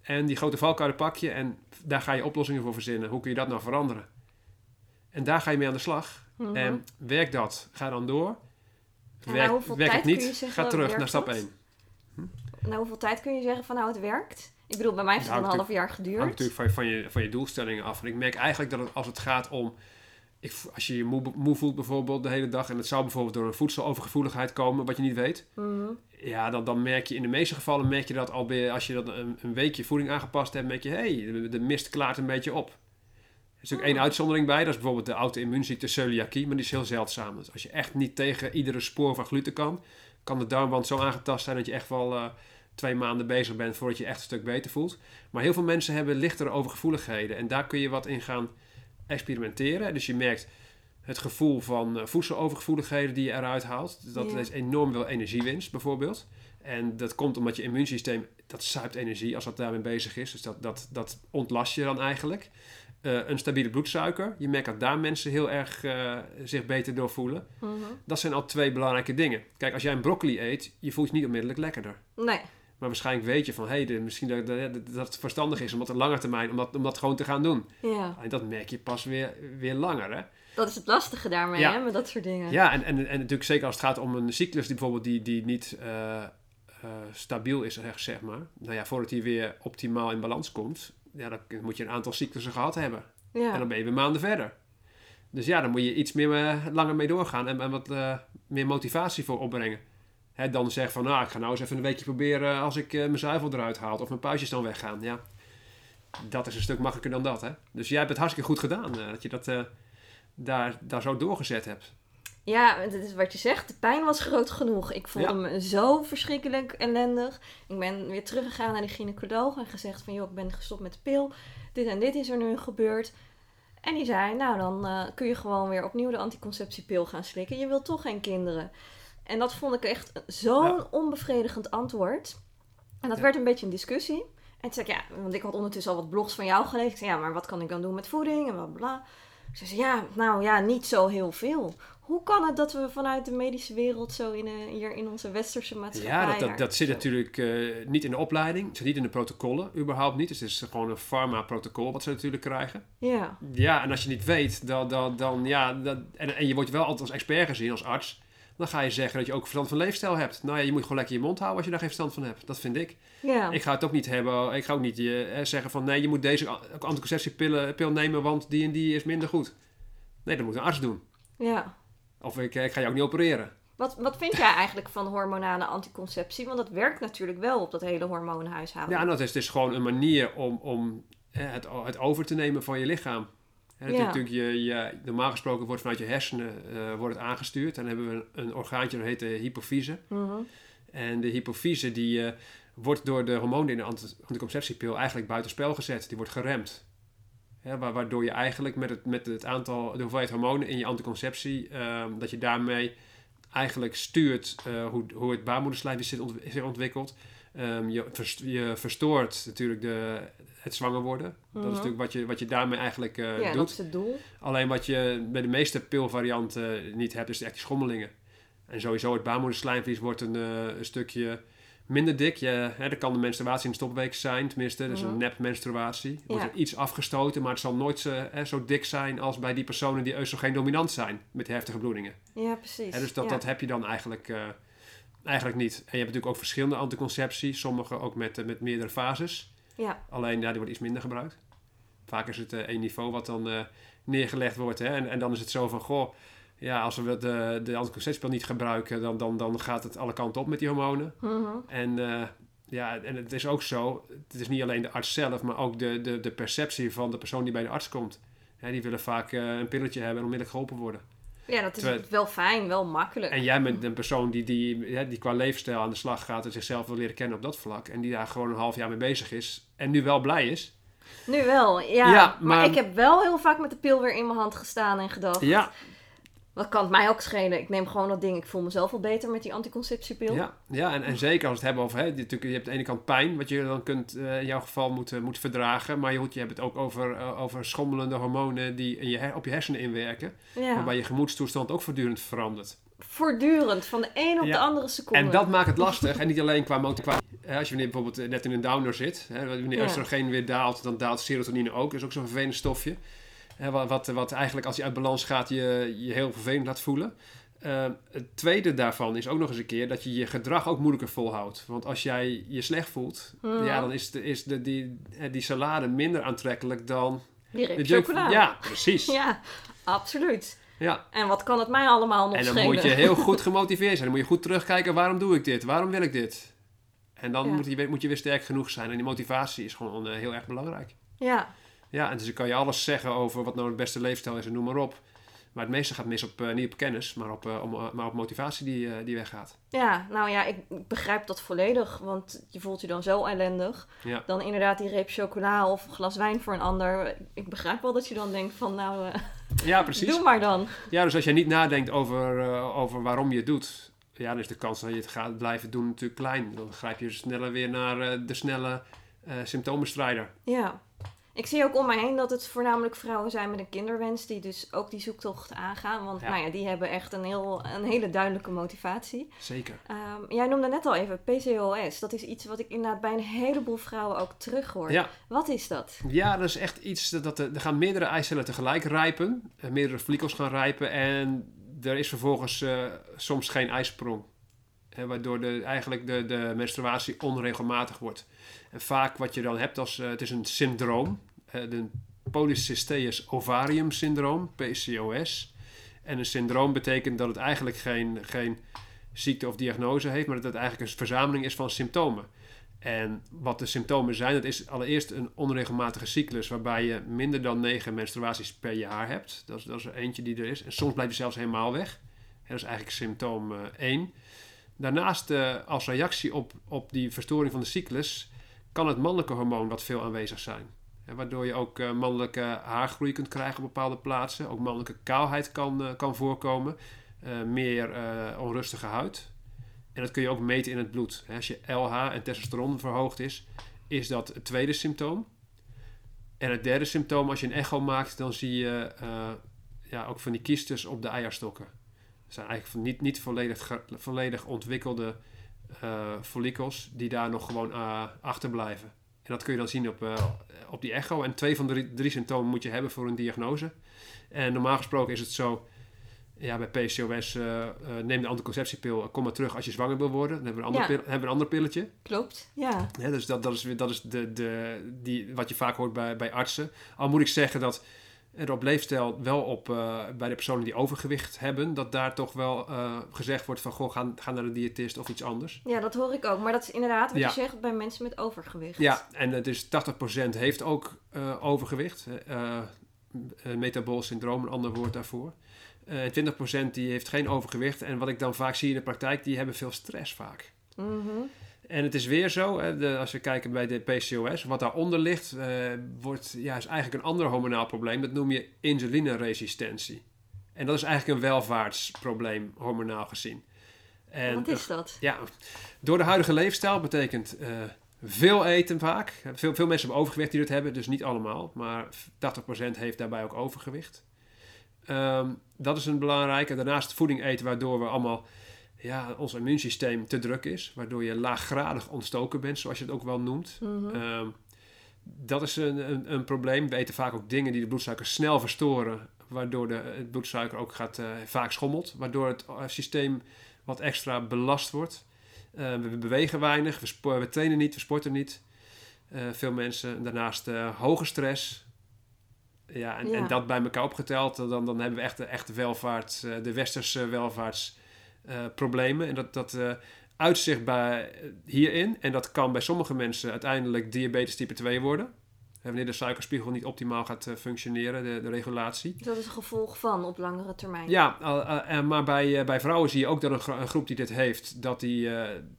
En die grote valkuilen pak je en daar ga je oplossingen voor verzinnen. Hoe kun je dat nou veranderen? En daar ga je mee aan de slag. Mhm. En werk dat. Ga dan door. werk, werk het niet. Ga terug naar stap 1. Hm? Na hoeveel tijd kun je zeggen van nou het werkt? Ik bedoel, bij mij heeft het een half jaar geduurd. hangt natuurlijk van, van, je, van je doelstellingen af. En ik merk eigenlijk dat het, als het gaat om... Ik, als je je moe, moe, voelt bijvoorbeeld de hele dag... en het zou bijvoorbeeld door een voedselovergevoeligheid komen... wat je niet weet... Mhm. Ja, dan, dan merk je in de meeste gevallen... merk je dat alweer als je dat een, een weekje voeding aangepast hebt... merk je, hé, hey, de, mist klaart een beetje op. Is ook één uitzondering bij. Dat is bijvoorbeeld de auto-immuunziekte celiakie. Maar die is heel zeldzaam. Dus als je echt niet tegen iedere spoor van gluten kan... kan de darmwand zo aangetast zijn dat je echt wel... Uh, twee maanden bezig bent voordat je echt een stuk beter voelt. Maar heel veel mensen hebben lichtere overgevoeligheden. En daar kun je wat in gaan experimenteren. Dus je merkt het gevoel van uh, voedselovergevoeligheden die je eruit haalt. Dat is enorm veel energiewinst bijvoorbeeld. En dat komt omdat je immuunsysteem, dat zuipt energie als dat daarmee bezig is. Dus dat, dat, dat ontlast je dan eigenlijk. Uh, een stabiele bloedsuiker. Je merkt dat daar mensen heel erg uh, zich beter door voelen. Mhm. Dat zijn al twee belangrijke dingen. Kijk, als jij een broccoli eet, je voelt je niet onmiddellijk lekkerder. Nee. Maar waarschijnlijk weet je van, hé, hey, misschien dat, dat, dat, het verstandig is om dat op lange termijn, om dat, om dat gewoon te gaan doen. Ja. En dat merk je pas weer, weer langer, hè. Dat is het lastige daarmee, hè, met dat soort dingen. Ja, en, en, en natuurlijk zeker als het gaat om een cyclus die bijvoorbeeld die, die niet uh, stabiel is, zeg maar. Nou ja, voordat die weer optimaal in balans komt, ja, dan moet je een aantal cyclussen gehad hebben. Ja. En dan ben je weer maanden verder. Dus ja, dan moet je iets meer uh, langer mee doorgaan en, en wat meer motivatie voor opbrengen hè, dan zeg van, nou, ik ga nou eens even een weekje proberen als ik uh, mijn zuivel eruit haal of mijn puistjes dan weggaan. Ja, dat is een stuk makkelijker dan dat, hè. Dus jij hebt het hartstikke goed gedaan, dat je dat daar, daar zo doorgezet hebt. Ja, dat is wat je zegt. De pijn was groot genoeg. Ik voelde me zo verschrikkelijk ellendig. Ik ben weer teruggegaan naar de gynaecoloog en gezegd van... joh, ik ben gestopt met de pil. Dit en dit is er nu gebeurd. En die zei, nou dan kun je gewoon weer opnieuw de anticonceptiepil gaan slikken. Je wilt toch geen kinderen. En dat vond ik echt zo'n onbevredigend antwoord. En dat werd een beetje een discussie. En toen zei ik, ja, want ik had ondertussen al wat blogs van jou gelezen. Ik zei, ja, maar wat kan ik dan doen met voeding en bla bla. Ze zei, ja, nou ja, niet zo heel veel. Hoe kan het dat we vanuit de medische wereld zo in, uh, hier in onze westerse maatschappij... Ja, dat, dat, dat zit natuurlijk uh, niet in de opleiding. Het zit niet in de protocollen, überhaupt niet. Dus het is gewoon een pharma-protocol wat ze natuurlijk krijgen. Ja. Ja, en als je niet weet, dan, dan, dan ja... Dat, en, en je wordt wel altijd als expert gezien, als arts dan ga je zeggen dat je ook verstand van leefstijl hebt. Nou ja, je moet gewoon lekker je mond houden als je daar geen verstand van hebt. Dat vind ik. Ja. Ik ga het ook niet hebben. Ik ga ook niet eh, zeggen van nee, je moet deze anticonceptiepil nemen, want die en die is minder goed. Nee, dat moet een arts doen. Ja. Of ik, eh, ik ga je ook niet opereren. Wat, wat vind jij eigenlijk van hormonale anticonceptie? Want dat werkt natuurlijk wel op dat hele hormoonhuishouden. Ja, nou, het is, het gewoon een manier om, om het, het over te nemen van je lichaam. En ja. natuurlijk, je, je, normaal gesproken wordt vanuit je hersenen uh, wordt het aangestuurd. Dan hebben we een, orgaantje dat heet de hypofyse. Mhm. En de hypofyse die, uh, wordt door de hormonen in de anticonceptiepil eigenlijk buitenspel gezet. Die wordt geremd. waardoor je eigenlijk met het, met het aantal, de hoeveelheid hormonen in je anticonceptie, uh, dat je daarmee eigenlijk stuurt uh, hoe, hoe het baarmoederslijf zich ontwikkelt. Um, je, je verstoort natuurlijk de, het zwanger worden. Dat is mhm. natuurlijk wat je, wat je daarmee eigenlijk uh, ja, doet. dat is het doel. Alleen wat je bij de meeste pilvarianten niet hebt, is echt die schommelingen. En sowieso het baarmoederslijmvlies wordt een, een stukje minder dik. Je, hè, kan de menstruatie in de stopweek zijn, tenminste. Dat is een mhm. nep menstruatie. Wordt er iets afgestoten, maar het zal nooit zo, hè, zo dik zijn als bij die personen die oestrogeen dominant zijn met heftige bloedingen. Ja, precies. Dus dat, dat heb je dan eigenlijk, uh, eigenlijk niet. En je hebt natuurlijk ook verschillende anticonceptie, sommige ook met, met meerdere fases. Ja. Alleen, ja, die wordt iets minder gebruikt. Vaak is het uh, één niveau wat dan uh, neergelegd wordt. Hè? En, en dan is het zo van, goh, ja, als we de, de anticonceptiepil niet gebruiken, dan, dan, dan gaat het alle kanten op met die hormonen. Mhm. En uh, ja, en het is ook zo, het is niet alleen de arts zelf, maar ook de, de, de perceptie van de persoon die bij de arts komt. Die willen vaak een pilletje hebben en onmiddellijk geholpen worden. Ja, dat is wel fijn, wel makkelijk. En jij bent een persoon die, die, die qua leefstijl aan de slag gaat en zichzelf wil leren kennen op dat vlak. En die daar gewoon een half jaar mee bezig is. En nu wel blij is. Nu wel, ja. maar... ik heb wel heel vaak met de pil weer in mijn hand gestaan en gedacht. Ja. Dat kan het mij ook schelen. Ik neem gewoon dat ding. Ik voel mezelf wel beter met die anticonceptiepil. Ja, ja en, en zeker als we het hebben over... Hè, je, je hebt aan de ene kant pijn, wat je dan kunt uh, in jouw geval moet, moet verdragen. Maar je, je hebt het ook over, uh, over schommelende hormonen die in je, op je hersenen inwerken. Ja. Waarbij je gemoedstoestand ook voortdurend verandert. Voortdurend, van de ene op de andere seconde. En dat maakt het lastig. en niet alleen qua motivatie. Als je wanneer bijvoorbeeld net in een downer zit. Hè, wanneer oestrogeen weer daalt, dan daalt serotonine ook. Dat is ook zo'n vervelend stofje. Hè, wat, wat, eigenlijk als je uit balans gaat je, je heel vervelend laat voelen. Uh, het tweede daarvan is ook nog eens een keer dat je je gedrag ook moeilijker volhoudt. Want als jij je slecht voelt, mm. ja, dan is, de, is de, die, die salade minder aantrekkelijk dan... Die de chocolade. Ja, precies. ja, absoluut. Ja. En wat kan het mij allemaal nog En dan schelen? moet je heel goed gemotiveerd zijn. Dan moet je goed terugkijken, waarom doe ik dit? Waarom wil ik dit? En dan moet, je, moet je weer sterk genoeg zijn. En die motivatie is gewoon uh, heel erg belangrijk. Ja. Ja, en dus dan kan je alles zeggen over wat nou het beste leefstijl is en noem maar op. Maar het meeste gaat mis op, uh, niet op kennis, maar op, uh, om, uh, maar op motivatie die, die weggaat. Ja, nou ja, ik begrijp dat volledig. Want je voelt je dan zo ellendig. Ja. Dan inderdaad die reep chocola of een glas wijn voor een ander. Ik begrijp wel dat je dan denkt van nou, ja, precies. doe maar dan. Ja, dus als jij niet nadenkt over, over waarom je het doet... Ja, dan is de kans dat je het gaat blijven doen natuurlijk klein. Dan grijp je sneller weer naar de snelle symptomenstrijder. Ja. Ik zie ook om mij heen dat het voornamelijk vrouwen zijn met een kinderwens die dus ook die zoektocht aangaan. Want Nou ja, die hebben echt een, heel, een hele duidelijke motivatie. Zeker. Um, jij noemde net al even PCOS. Dat is iets wat ik inderdaad bij een heleboel vrouwen ook terughoor. Ja. Wat is dat? Ja, dat is echt iets dat, dat er gaan meerdere eicellen tegelijk rijpen. Meerdere follicels gaan rijpen en er is vervolgens uh, soms geen ijsprong. Waardoor de, eigenlijk de, de menstruatie onregelmatig wordt. En vaak wat je dan hebt als, uh, het is een syndroom de polycysteus ovarium syndroom, PCOS. En een syndroom betekent dat het eigenlijk geen, geen ziekte of diagnose heeft, maar dat het eigenlijk een verzameling is van symptomen. En wat de symptomen zijn, dat is allereerst een onregelmatige cyclus waarbij je minder dan 9 menstruaties per jaar hebt. Dat is, dat is eentje die er is. En soms blijft je zelfs helemaal weg. Dat is eigenlijk symptoom uh, 1. Daarnaast, uh, als reactie op, op die verstoring van de cyclus, kan het mannelijke hormoon wat veel aanwezig zijn waardoor je ook uh, mannelijke haargroei kunt krijgen op bepaalde plaatsen. Ook mannelijke kaalheid kan, uh, kan voorkomen. Uh, meer onrustige huid. En dat kun je ook meten in het bloed. Als je LH en testosteron verhoogd is, is dat het tweede symptoom. En het derde symptoom, als je een echo maakt, dan zie je ja, ook van die kiestes op de eierstokken. Dat zijn eigenlijk niet, niet volledig, volledig ontwikkelde follicels die daar nog gewoon achterblijven. En dat kun je dan zien op, uh, op die echo. En twee van de drie, symptomen moet je hebben voor een diagnose. En normaal gesproken is het zo... Ja, bij PCOS, uh, uh, neem de anticonceptiepil, kom maar terug als je zwanger wil worden. Dan hebben we een ander, ja. pil, hebben we een ander pilletje. Klopt, ja. ja dus dat, dat is, dat is de, de, die, wat je vaak hoort bij, bij artsen. Al moet ik zeggen dat op leefstijl wel op uh, bij de personen die overgewicht hebben, dat daar toch wel uh, gezegd wordt van goh, ga, ga naar de diëtist of iets anders. Ja, dat hoor ik ook. Maar dat is inderdaad wat ja. je zegt bij mensen met overgewicht. Ja, en het is 80% heeft ook uh, overgewicht. metabool syndroom, een ander woord daarvoor. En 20% die heeft geen overgewicht. En wat ik dan vaak zie in de praktijk, die hebben veel stress vaak. Mm -hmm. En het is weer zo, hè, de, als we kijken bij de PCOS, wat daaronder ligt, uh, wordt, ja, is eigenlijk een ander hormonaal probleem. Dat noem je insulineresistentie. En dat is eigenlijk een welvaartsprobleem, hormonaal gezien. En, wat is dat? Uh, ja, door de huidige leefstijl betekent uh, veel eten vaak. Veel, veel mensen hebben overgewicht die dat hebben, dus niet allemaal. Maar 80% heeft daarbij ook overgewicht. Um, dat is een belangrijke. Daarnaast voeding eten, waardoor we allemaal ja, ons immuunsysteem te druk is, waardoor je laaggradig ontstoken bent, zoals je het ook wel noemt. Mm -hmm. um, dat is een, een, een, probleem. We eten vaak ook dingen die de bloedsuiker snel verstoren, waardoor de, het bloedsuiker ook gaat, uh, vaak schommelt, waardoor het uh, systeem wat extra belast wordt. Uh, we bewegen weinig, we, we, trainen niet, we sporten niet. veel mensen. Daarnaast hoge stress. Ja en, ja. en, dat bij elkaar opgeteld, dan, dan hebben we echt de echte welvaart, de westerse welvaarts uh, problemen. En dat, dat uh, uitzicht bij, hierin. En dat kan bij sommige mensen uiteindelijk diabetes type 2 worden. Wanneer de suikerspiegel niet optimaal gaat functioneren, de, de, regulatie. Dus dat is een gevolg van op langere termijn? Ja, maar bij, bij vrouwen zie je ook dat een, gro een groep die dit heeft, dat die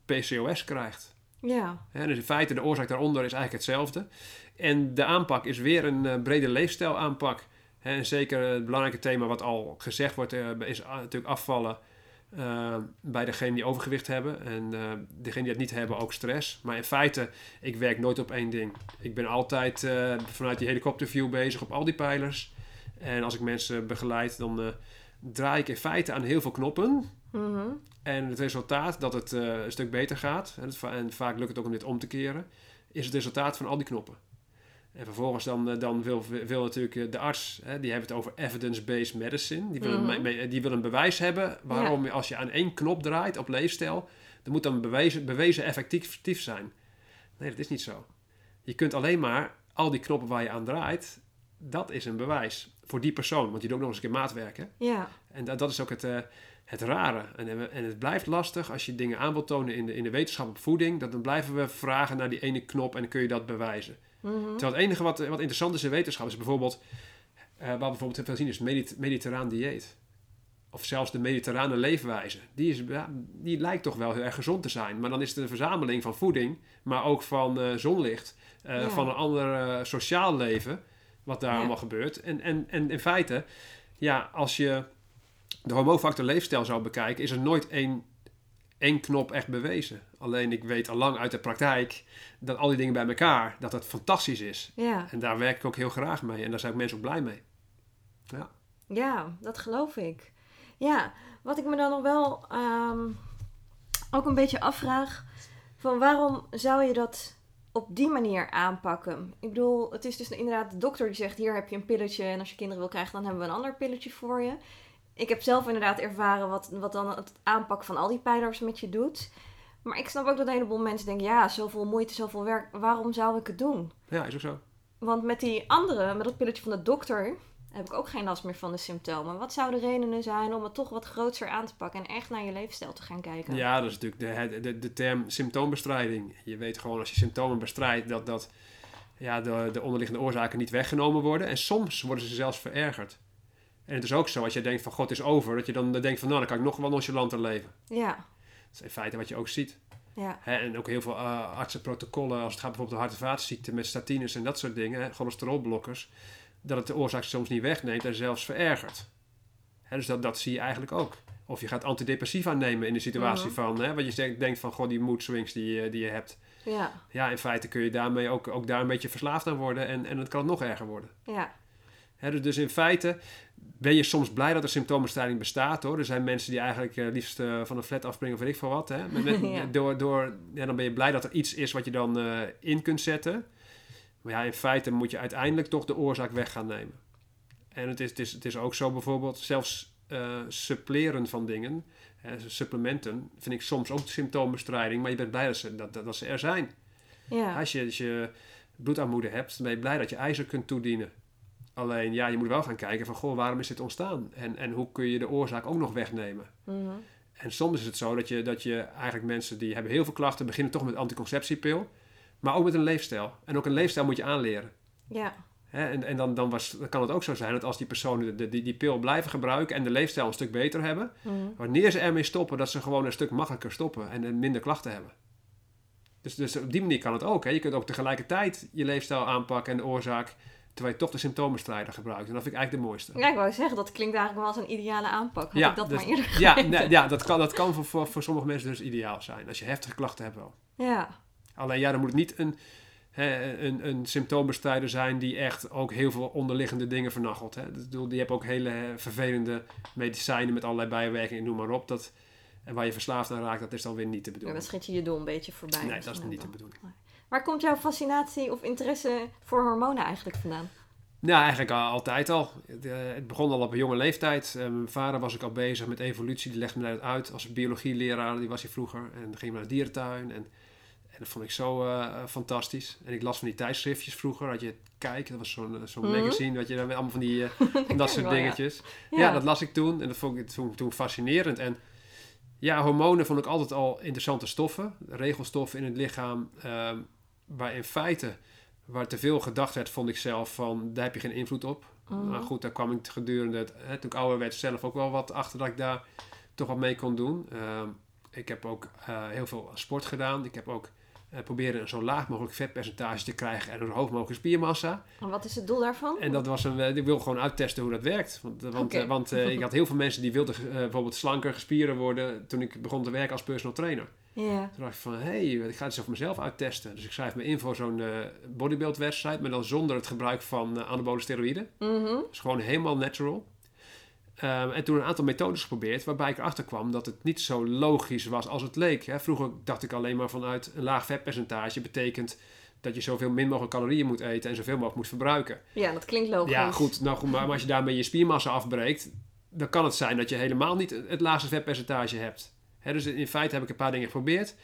PCOS krijgt. Ja. ja. Dus in feite, de oorzaak daaronder is eigenlijk hetzelfde. En de aanpak is weer een brede leefstijl aanpak. En zeker het belangrijke thema wat al gezegd wordt, is natuurlijk afvallen bij degenen die overgewicht hebben. En degenen die het niet hebben, ook stress. Maar in feite, ik werk nooit op één ding. Ik ben altijd vanuit die helikopterview bezig op al die pijlers. En als ik mensen begeleid, dan draai ik in feite aan heel veel knoppen. Mhm. En het resultaat dat het een stuk beter gaat, en, en, vaak lukt het ook om dit om te keren, is het resultaat van al die knoppen. En vervolgens dan, eh, dan wil, wil natuurlijk eh, de arts, hè, die hebben het over evidence-based medicine. Die wil, mm een, die wil een bewijs hebben waarom als je aan één knop draait op leefstijl, dan moet dan bewezen, bewezen effectief zijn. Nee, dat is niet zo. Je kunt alleen maar al die knoppen waar je aan draait, dat is een bewijs voor die persoon. Want je doet ook nog eens een keer maatwerken. Ja. En dat, dat is ook het, uh, het rare. En, en het blijft lastig als je dingen aan wilt tonen in de, in de wetenschap op voeding. Dat dan blijven we vragen naar die ene knop en dan kun je dat bewijzen. Mm -hmm. Terwijl het enige wat, wat interessant is in wetenschap is bijvoorbeeld... Uh, wat bijvoorbeeld heel veel zien is medit mediterraan dieet. Of zelfs de mediterrane leefwijze. Die, is, die lijkt toch wel heel erg gezond te zijn. Maar dan is het een verzameling van voeding, maar ook van uh, zonlicht. Uh, Van een ander sociaal leven wat daar allemaal gebeurt. En, en, en in feite, ja, als je de hormoonfactor leefstijl zou bekijken, is er nooit één, één knop echt bewezen. Alleen ik weet al lang uit de praktijk dat al die dingen bij elkaar, dat dat fantastisch is. Ja. En daar werk ik ook heel graag mee. En daar zijn ook mensen ook blij mee. Ja, ja dat geloof ik. Ja, wat ik me dan nog wel ehm, ook een beetje afvraag, van waarom zou je dat op die manier aanpakken. Ik bedoel, het is dus inderdaad de dokter die zegt: hier heb je een pilletje en als je kinderen wil krijgen, dan hebben we een ander pilletje voor je. Ik heb zelf inderdaad ervaren wat, wat dan het aanpakken van al die pijlers met je doet. Maar ik snap ook dat een heleboel mensen denken: ja, zoveel moeite, zoveel werk, waarom zou ik het doen? Ja, is ook zo. Want met die andere, met dat pilletje van de dokter, heb ik ook geen last meer van de symptomen. Wat zouden de redenen zijn om het toch wat groter aan te pakken en echt naar je leefstijl te gaan kijken? Ja, dat is natuurlijk de, de, de term symptoombestrijding. Je weet gewoon als je symptomen bestrijdt dat, dat ja, de, de onderliggende oorzaken niet weggenomen worden. En soms worden ze zelfs verergerd. En het is ook zo, als je denkt van God is over, dat je dan denkt van nou, dan kan ik nog wel nonchalanter leven. Ja. Dat is in feite wat je ook ziet. Ja. en ook heel veel uh, artsenprotocollen, als het gaat bijvoorbeeld om hart- en vaatziekten met statines en dat soort dingen, cholesterolblokkers dat het de oorzaak soms niet wegneemt en zelfs verergert. dus dat, dat zie je eigenlijk ook. Of je gaat antidepressiva nemen in de situatie mhm. van, hè, wat je denkt van, god, die mood swings die, eh, die je hebt. Ja. ja, in feite kun je daarmee ook, ook daar een beetje verslaafd aan worden en, en het kan nog erger worden. Ja. Hè, dus, dus in feite ben je soms blij dat er symptoombestrijding bestaat hoor. Er zijn mensen die eigenlijk uh, liefst uh, van een flat afspringen of weet ik veel wat. Hè. Met, met, door, door, ja, dan ben je blij dat er iets is wat je dan in kunt zetten. Maar ja, in feite moet je uiteindelijk toch de oorzaak weg gaan nemen. En het is, het is, het is ook zo bijvoorbeeld, zelfs suppleren van dingen, supplementen, vind ik soms ook symptoombestrijding, maar je bent blij dat ze, dat, dat, ze er zijn. Ja. Als, je, als je bloedarmoede hebt, dan ben je blij dat je ijzer kunt toedienen. Alleen, ja, je moet wel gaan kijken van, goh, waarom is dit ontstaan? En, en hoe kun je de oorzaak ook nog wegnemen? Mm En soms is het zo dat je, dat je eigenlijk mensen die hebben heel veel klachten, beginnen toch met anticonceptiepil. Maar ook met een leefstijl. En ook een leefstijl moet je aanleren. Ja. En, en dan, dan, was, dan kan het ook zo zijn dat als die personen de, die, die pil blijven gebruiken en de leefstijl een stuk beter hebben, mm. wanneer ze ermee stoppen, dat ze gewoon een stuk makkelijker stoppen en, minder klachten hebben. Dus, dus op die manier kan het ook. Hè? Je kunt ook tegelijkertijd je leefstijl aanpakken en de oorzaak, terwijl je toch de symptomenstrijder gebruikt. En dat vind ik eigenlijk de mooiste. Ja, ik wou zeggen, dat klinkt eigenlijk wel als een ideale aanpak. Had ja, ik dat dus, maar eerder Ja, nee, ja dat kan, dat kan voor, voor, voor sommige mensen dus ideaal zijn. Als je heftige klachten hebt wel. Ja. Alleen ja, dan moet het niet een, hè, een, een symptoombestrijder zijn die echt ook heel veel onderliggende dingen vernachelt. Hè. Die hebben ook hele vervelende medicijnen met allerlei bijwerkingen, noem maar op. Dat, en waar je verslaafd aan raakt, dat is dan weer niet te bedoelen. Ja, dan schiet je je doel een beetje voorbij. Nee, dat is niet te bedoeling. Waar komt jouw fascinatie of interesse voor hormonen eigenlijk vandaan? Nou, eigenlijk altijd al. Het begon al op een jonge leeftijd. Eh, mijn vader was ik al bezig met evolutie. Die legde me dat uit als biologieleraar. Die was hij vroeger. En dan ging naar de dierentuin. En dat vond ik zo uh, fantastisch. En ik las van die tijdschriftjes vroeger. Had je Kijk, dat was zo'n zo'n mm magazine. Wat je dan allemaal van, die, uh, dat soort dingetjes. Ja. ja. dat las ik toen. En dat vond ik toen, toen fascinerend. En ja, hormonen vond ik altijd al interessante stoffen. Regelstoffen in het lichaam. Uh, waar in feite, waar te veel gedacht werd, vond ik zelf van, daar heb je geen invloed op. Mhm. Maar goed, daar kwam ik gedurende, het, hè, toen ik ouder werd, zelf ook wel wat achter dat ik daar toch wat mee kon doen. Ehm, ik heb ook heel veel sport gedaan. Ik heb ook uh, proberen een zo laag mogelijk vetpercentage te krijgen en een zo hoog mogelijk spiermassa. En wat is het doel daarvan? En dat was een, ik wil gewoon uittesten hoe dat werkt. Want, want, want ik had heel veel mensen die wilden bijvoorbeeld slanker, gespieren worden toen ik begon te werken als personal trainer. Ja. Toen dacht ik van, hé, hey, ik ga het voor mezelf uittesten. Dus ik schrijf me in voor zo'n bodybuild wedstrijd, maar dan zonder het gebruik van anabole steroïden. Mm Dus gewoon helemaal natural. Um, en toen een aantal methodes geprobeerd, waarbij ik erachter kwam dat het niet zo logisch was als het leek. Hè. Vroeger dacht ik alleen maar vanuit een laag vetpercentage betekent dat je zoveel min mogelijk calorieën moet eten en zoveel mogelijk moet verbruiken. Ja, dat klinkt logisch. Ja, goed, nou goed maar, als je daarmee je spiermassa afbreekt, dan kan het zijn dat je helemaal niet het laagste vetpercentage hebt. Dus in feite heb ik een paar dingen geprobeerd.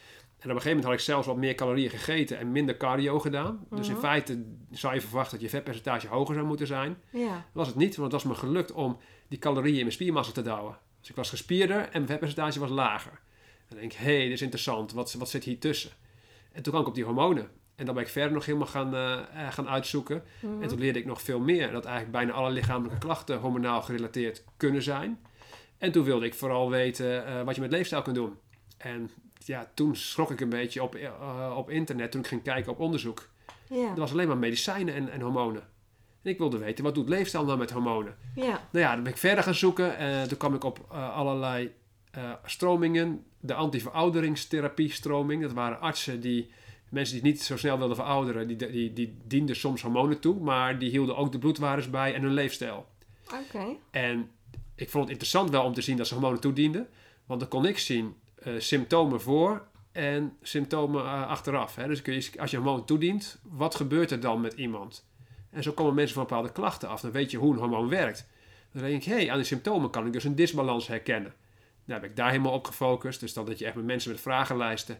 En op een gegeven moment had ik zelfs wat meer calorieën gegeten en minder cardio gedaan. Dus in mhm. feite zou je verwachten dat je vetpercentage hoger zou moeten zijn. Ja. Dat was het niet, want het was me gelukt om die calorieën in mijn spiermassa te douwen. Dus ik was gespierder en mijn vetpercentage was lager. En dan denk ik, hé, hey, dit is interessant, wat, wat zit hier tussen? En toen kwam ik op die hormonen. En dan ben ik verder nog helemaal gaan, uh, gaan uitzoeken. Mhm. En toen leerde ik nog veel meer. Dat eigenlijk bijna alle lichamelijke klachten hormonaal gerelateerd kunnen zijn. En toen wilde ik vooral weten uh, wat je met leefstijl kunt doen. En ja, toen schrok ik een beetje op, uh, op internet toen ik ging kijken op onderzoek. Ja. Er was alleen maar medicijnen en, en hormonen. En ik wilde weten, wat doet leefstijl nou met hormonen? Ja. Nou ja, dan ben ik verder gaan zoeken. En toen kwam ik op uh, allerlei uh, stromingen. De anti-verouderingstherapie-stroming. Dat waren artsen die, mensen die niet zo snel wilden verouderen, die, die, die dienden soms hormonen toe. Maar die hielden ook de bloedwaardes bij en hun leefstijl. Oké. En ik vond het interessant wel om te zien dat ze hormonen toedienden. Want dan kon ik zien symptomen voor en symptomen achteraf. Hè? Dus kun je, als je hormoon toedient, wat gebeurt er dan met iemand? En zo komen mensen van bepaalde klachten af. Dan weet je hoe een hormoon werkt. Dan denk ik, hé, hey, aan die symptomen kan ik dus een disbalans herkennen. Nou heb ik daar helemaal op gefocust. Dus dan dat je echt met mensen met vragenlijsten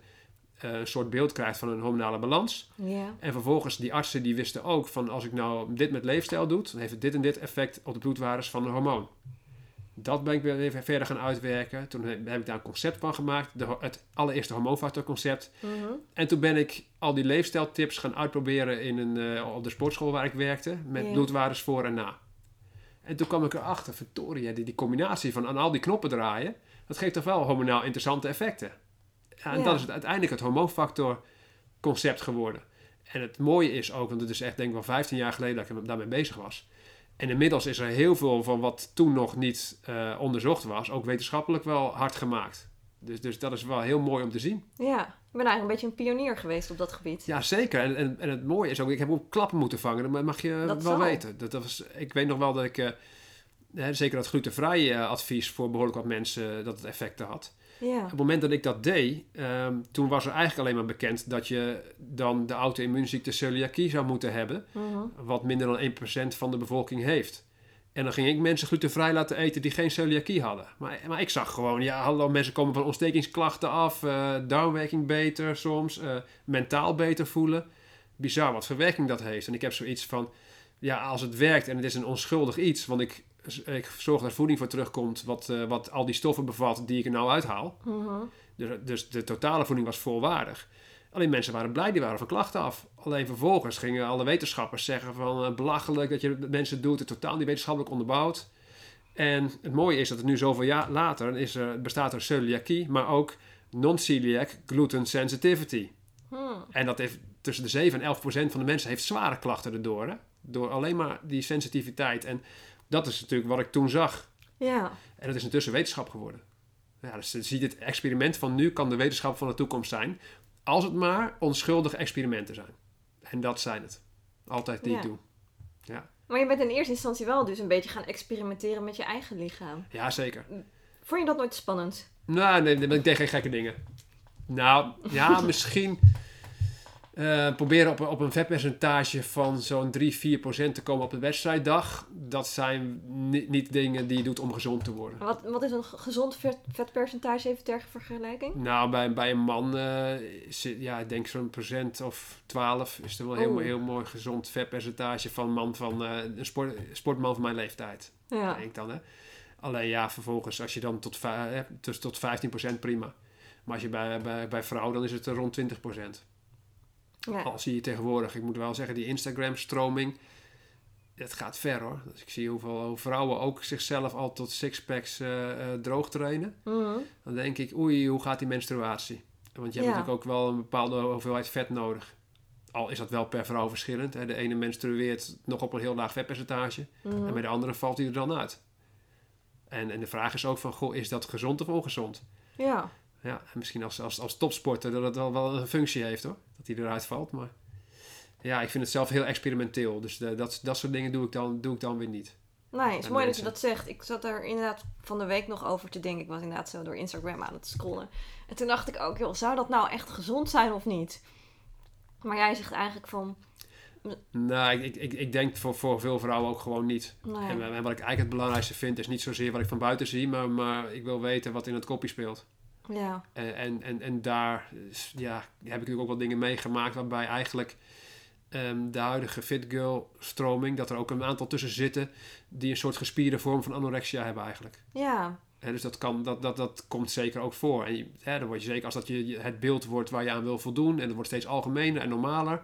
uh, een soort beeld krijgt van een hormonale balans. En vervolgens, die artsen die wisten ook van als ik nou dit met leefstijl doe, dan heeft het dit en dit effect op de bloedwaardes van een hormoon. Dat ben ik weer even verder gaan uitwerken. Toen heb ik daar een concept van gemaakt. De, het allereerste hormoonfactorconcept. Mm En toen ben ik al die leefstijltips gaan uitproberen in een, uh, op de sportschool waar ik werkte. Met yeah. bloedwaardes voor en na. En toen kwam ik erachter, verdorie, die, die combinatie van aan al die knoppen draaien. Dat geeft toch wel hormonaal interessante effecten. Ja, en yeah. dat is het, uiteindelijk het hormoonfactorconcept geworden. En het mooie is ook, want het is echt denk ik wel 15 jaar geleden dat ik daarmee bezig was. En inmiddels is er heel veel van wat toen nog niet uh, onderzocht was, ook wetenschappelijk wel hard gemaakt. Dus, dus dat is wel heel mooi om te zien. Ja, ik ben eigenlijk een beetje een pionier geweest op dat gebied. Ja, zeker. En, en, en het mooie is ook, ik heb ook klappen moeten vangen. Dat mag je dat wel zal. weten. Dat, dat was, ik weet nog wel dat ik, uh, zeker dat glutenvrij uh, advies voor behoorlijk wat mensen, dat het effecten had. Ja. Op het moment dat ik dat deed, um, toen was er eigenlijk alleen maar bekend dat je dan de auto-immuunziekte celiakie zou moeten hebben. -hmm. Wat minder dan 1% van de bevolking heeft. En dan ging ik mensen glutenvrij laten eten die geen celiakie hadden. Maar, maar ik zag gewoon, ja, hallo, mensen komen van ontstekingsklachten af, uh, darmwerking beter soms, uh, mentaal beter voelen. Bizar wat verwerking dat heeft. En ik heb zoiets van, ja, als het werkt en het is een onschuldig iets, want ik, ik zorg dat voeding voor terugkomt wat, uh, wat al die stoffen bevat die ik er nou uithaal. -hmm. dus, dus de totale voeding was volwaardig. Alleen mensen waren blij, die waren van klachten af. Alleen vervolgens gingen alle wetenschappers zeggen van uh, belachelijk dat je mensen doet, het totaal niet wetenschappelijk onderbouwd. En het mooie is dat het nu zoveel jaar later is er, bestaat er celiakie, maar ook non-celiac gluten sensitivity. Hmm. En dat heeft tussen de 7 en 11 procent van de mensen heeft zware klachten erdoor. Hè? Door alleen maar die sensitiviteit. En dat is natuurlijk wat ik toen zag. Ja. En dat is intussen wetenschap geworden. Ja, dus zie het experiment van nu kan de wetenschap van de toekomst zijn. Als het maar onschuldige experimenten zijn. En dat zijn het. Altijd die Ja. ik doe. Ja, Maar je bent in eerste instantie wel dus een beetje gaan experimenteren met je eigen lichaam. ja zeker. Vond je dat nooit spannend? Nou, nee, nee, ik deed geen gekke dingen. Nou, ja, misschien eh, proberen op, een- op een vetpercentage van zo'n 3, 4 procent te komen op de wedstrijddag. Dat zijn ni- niet dingen die je doet om gezond te worden. Wat, wat is een ge- gezond vet, vetpercentage even ter vergelijking? Nou, bij, bij een man, eh, zit, ja, ik denk zo'n procent of 12 is er wel een heel, heel mooi gezond vetpercentage van een man van eh, een sport, sportman van mijn leeftijd. Ja. denk ik dan. Hè? Alleen ja, vervolgens als je dan tot, hè, dus tot 15% prima. Maar als je bij, bij, bij vrouwen, dan is het rond 20%. Ja. Al zie je tegenwoordig, ik moet wel zeggen, die Instagram-stroming, het gaat ver hoor. Dus ik zie hoeveel hoe vrouwen ook zichzelf al tot sixpacks eh droog trainen. Mhm. Dan denk ik, oei, hoe gaat die menstruatie? Want je hebt natuurlijk ook wel een bepaalde hoeveelheid vet nodig. Al is dat wel per vrouw verschillend. Hè. De ene menstrueert nog op een heel laag vetpercentage. En bij de andere valt hij er dan uit. En, en de vraag is ook van, goh, is dat gezond of ongezond? Ja. Ja, en misschien als, als, als topsporter dat het wel, wel een functie heeft hoor. Dat hij eruit valt, maar... Ja, ik vind het zelf heel experimenteel. Dus de, dat, dat soort dingen doe ik dan, doe ik dan weer niet. Nee, het is mooi dat je dat zegt. Ik zat er inderdaad van de week nog over te denken. Ik was inderdaad zo door Instagram aan het scrollen. En toen dacht ik ook, joh, zou dat nou echt gezond zijn of niet? Maar jij zegt eigenlijk van... Nou, ik, ik, ik denk voor, voor veel vrouwen ook gewoon niet. Nee. En, en, wat ik eigenlijk het belangrijkste vind, is niet zozeer wat ik van buiten zie, maar, maar ik wil weten wat in het kopje speelt. Ja. En, en, en, en daar ja, heb ik natuurlijk ook wel dingen meegemaakt waarbij eigenlijk um, de huidige fit girl stroming, dat er ook een aantal tussen zitten die een soort gespierde vorm van anorexia hebben eigenlijk. Ja. En dus dat, kan, dat, dat, dat komt zeker ook voor. En je, hè, dan word je zeker als dat je het beeld wordt waar je aan wil voldoen en het wordt steeds algemener en normaler.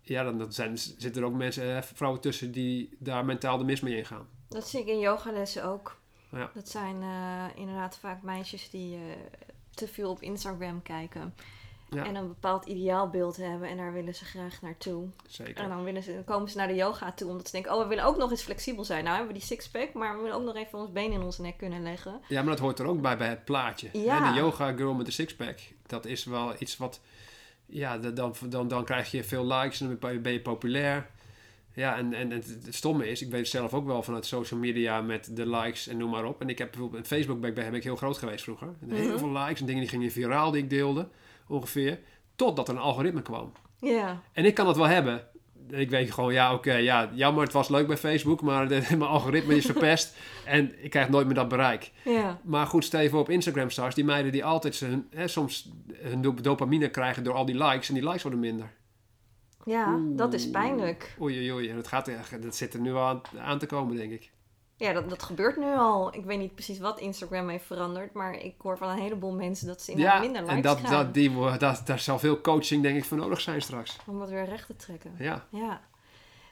Ja, dan, dan zijn, zitten er ook mensen, vrouwen tussen die daar mentaal de mis mee ingaan. Dat zie ik in yogalessen ook. Ja. Dat zijn uh, inderdaad vaak meisjes die uh, te veel op Instagram kijken. Ja. En een bepaald ideaalbeeld hebben en daar willen ze graag naartoe. Zeker. En dan, willen ze, dan komen ze naar de yoga toe omdat ze denken, oh we willen ook nog eens flexibel zijn. Nou hebben we die sixpack, maar we willen ook nog even ons been in onze nek kunnen leggen. Ja, maar dat hoort er ook bij bij het plaatje. Ja. de yoga girl met de sixpack, dat is wel iets wat, ja, dan, dan, dan krijg je veel likes en dan ben je populair. Ja, en, en, het, stomme is, ik weet zelf ook wel vanuit social media met de likes en noem maar op. En ik heb bijvoorbeeld een Facebook ben, ben ik heel groot geweest vroeger. En Heel Mhm. veel likes en dingen die gingen viraal die ik deelde, ongeveer. Totdat er een algoritme kwam. Ja. En ik kan dat wel hebben. Ik weet gewoon, ja, oké, ja, jammer, het was leuk bij Facebook, maar de, mijn algoritme is verpest en ik krijg nooit meer dat bereik. Ja. Maar goed, stel je voor op Instagram stars, die meiden die altijd zijn, hè, soms hun do- dopamine krijgen door al die likes en die likes worden minder. Ja, dat is pijnlijk. Oei, oei, oei. En dat, gaat, dat zit er nu aan, aan te komen, denk ik. Ja, dat, dat gebeurt nu al. Ik weet niet precies wat Instagram heeft veranderd, maar ik hoor van een heleboel mensen dat ze inderdaad minder likes en dat, dat, die, dat, daar zal veel coaching, denk ik, voor nodig zijn straks. Om dat weer recht te trekken. Ja. Ja.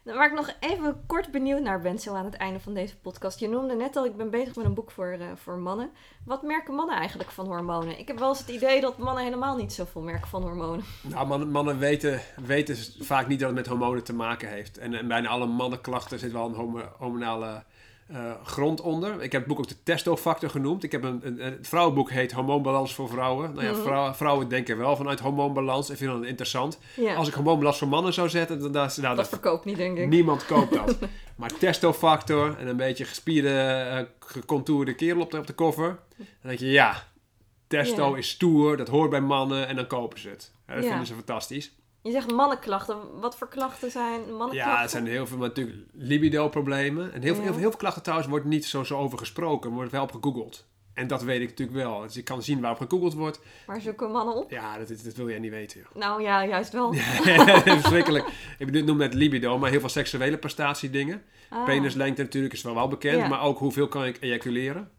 Waar ik nog even kort benieuwd naar ben, zo aan het einde van deze podcast. Je noemde net al, ik ben bezig met een boek voor, eh, voor mannen. Wat merken mannen eigenlijk van hormonen? Ik heb wel eens het idee dat mannen helemaal niet zoveel merken van hormonen. Nou, mannen, mannen weten, weten vaak niet dat het met hormonen te maken heeft. En, en bijna alle mannenklachten zit wel een hormonale eh, grond onder. Ik heb het boek ook de testofactor genoemd. Ik heb een, een, vrouwenboek heet Hormoonbalans voor vrouwen. Nou ja, Mhm. vrouwen, vrouwen denken wel vanuit hormoonbalans en vinden dat interessant. Ja, Als ik hormoonbalans voor mannen zou zetten, dan dan- nou, dat verkoopt niet, denk ik. niemand koopt dat. maar testofactor en een beetje gespierde, eh, gecontourde kerel op de, op de cover. Dan denk je, ja, testo Ja. is stoer, dat hoort bij mannen en dan kopen ze het. Ja, dat vinden ze fantastisch. Je zegt mannenklachten. Wat voor klachten zijn mannenklachten? Ja, het zijn heel veel, maar natuurlijk libido-problemen. En heel, veel, Ja. heel, veel, heel veel klachten trouwens wordt niet zo, zo over gesproken, maar wordt wel op gegoogeld. En dat weet ik natuurlijk wel. Dus ik kan zien waarop gegoogeld wordt. Waar zoeken mannen op? Ja, dat, dat wil jij niet weten, joh. Nou ja, juist wel. Verschrikkelijk. Ik noem net libido, maar heel veel seksuele prestatiedingen. Ah. Penislengte natuurlijk is wel wel bekend, Ja. maar ook hoeveel kan ik ejaculeren.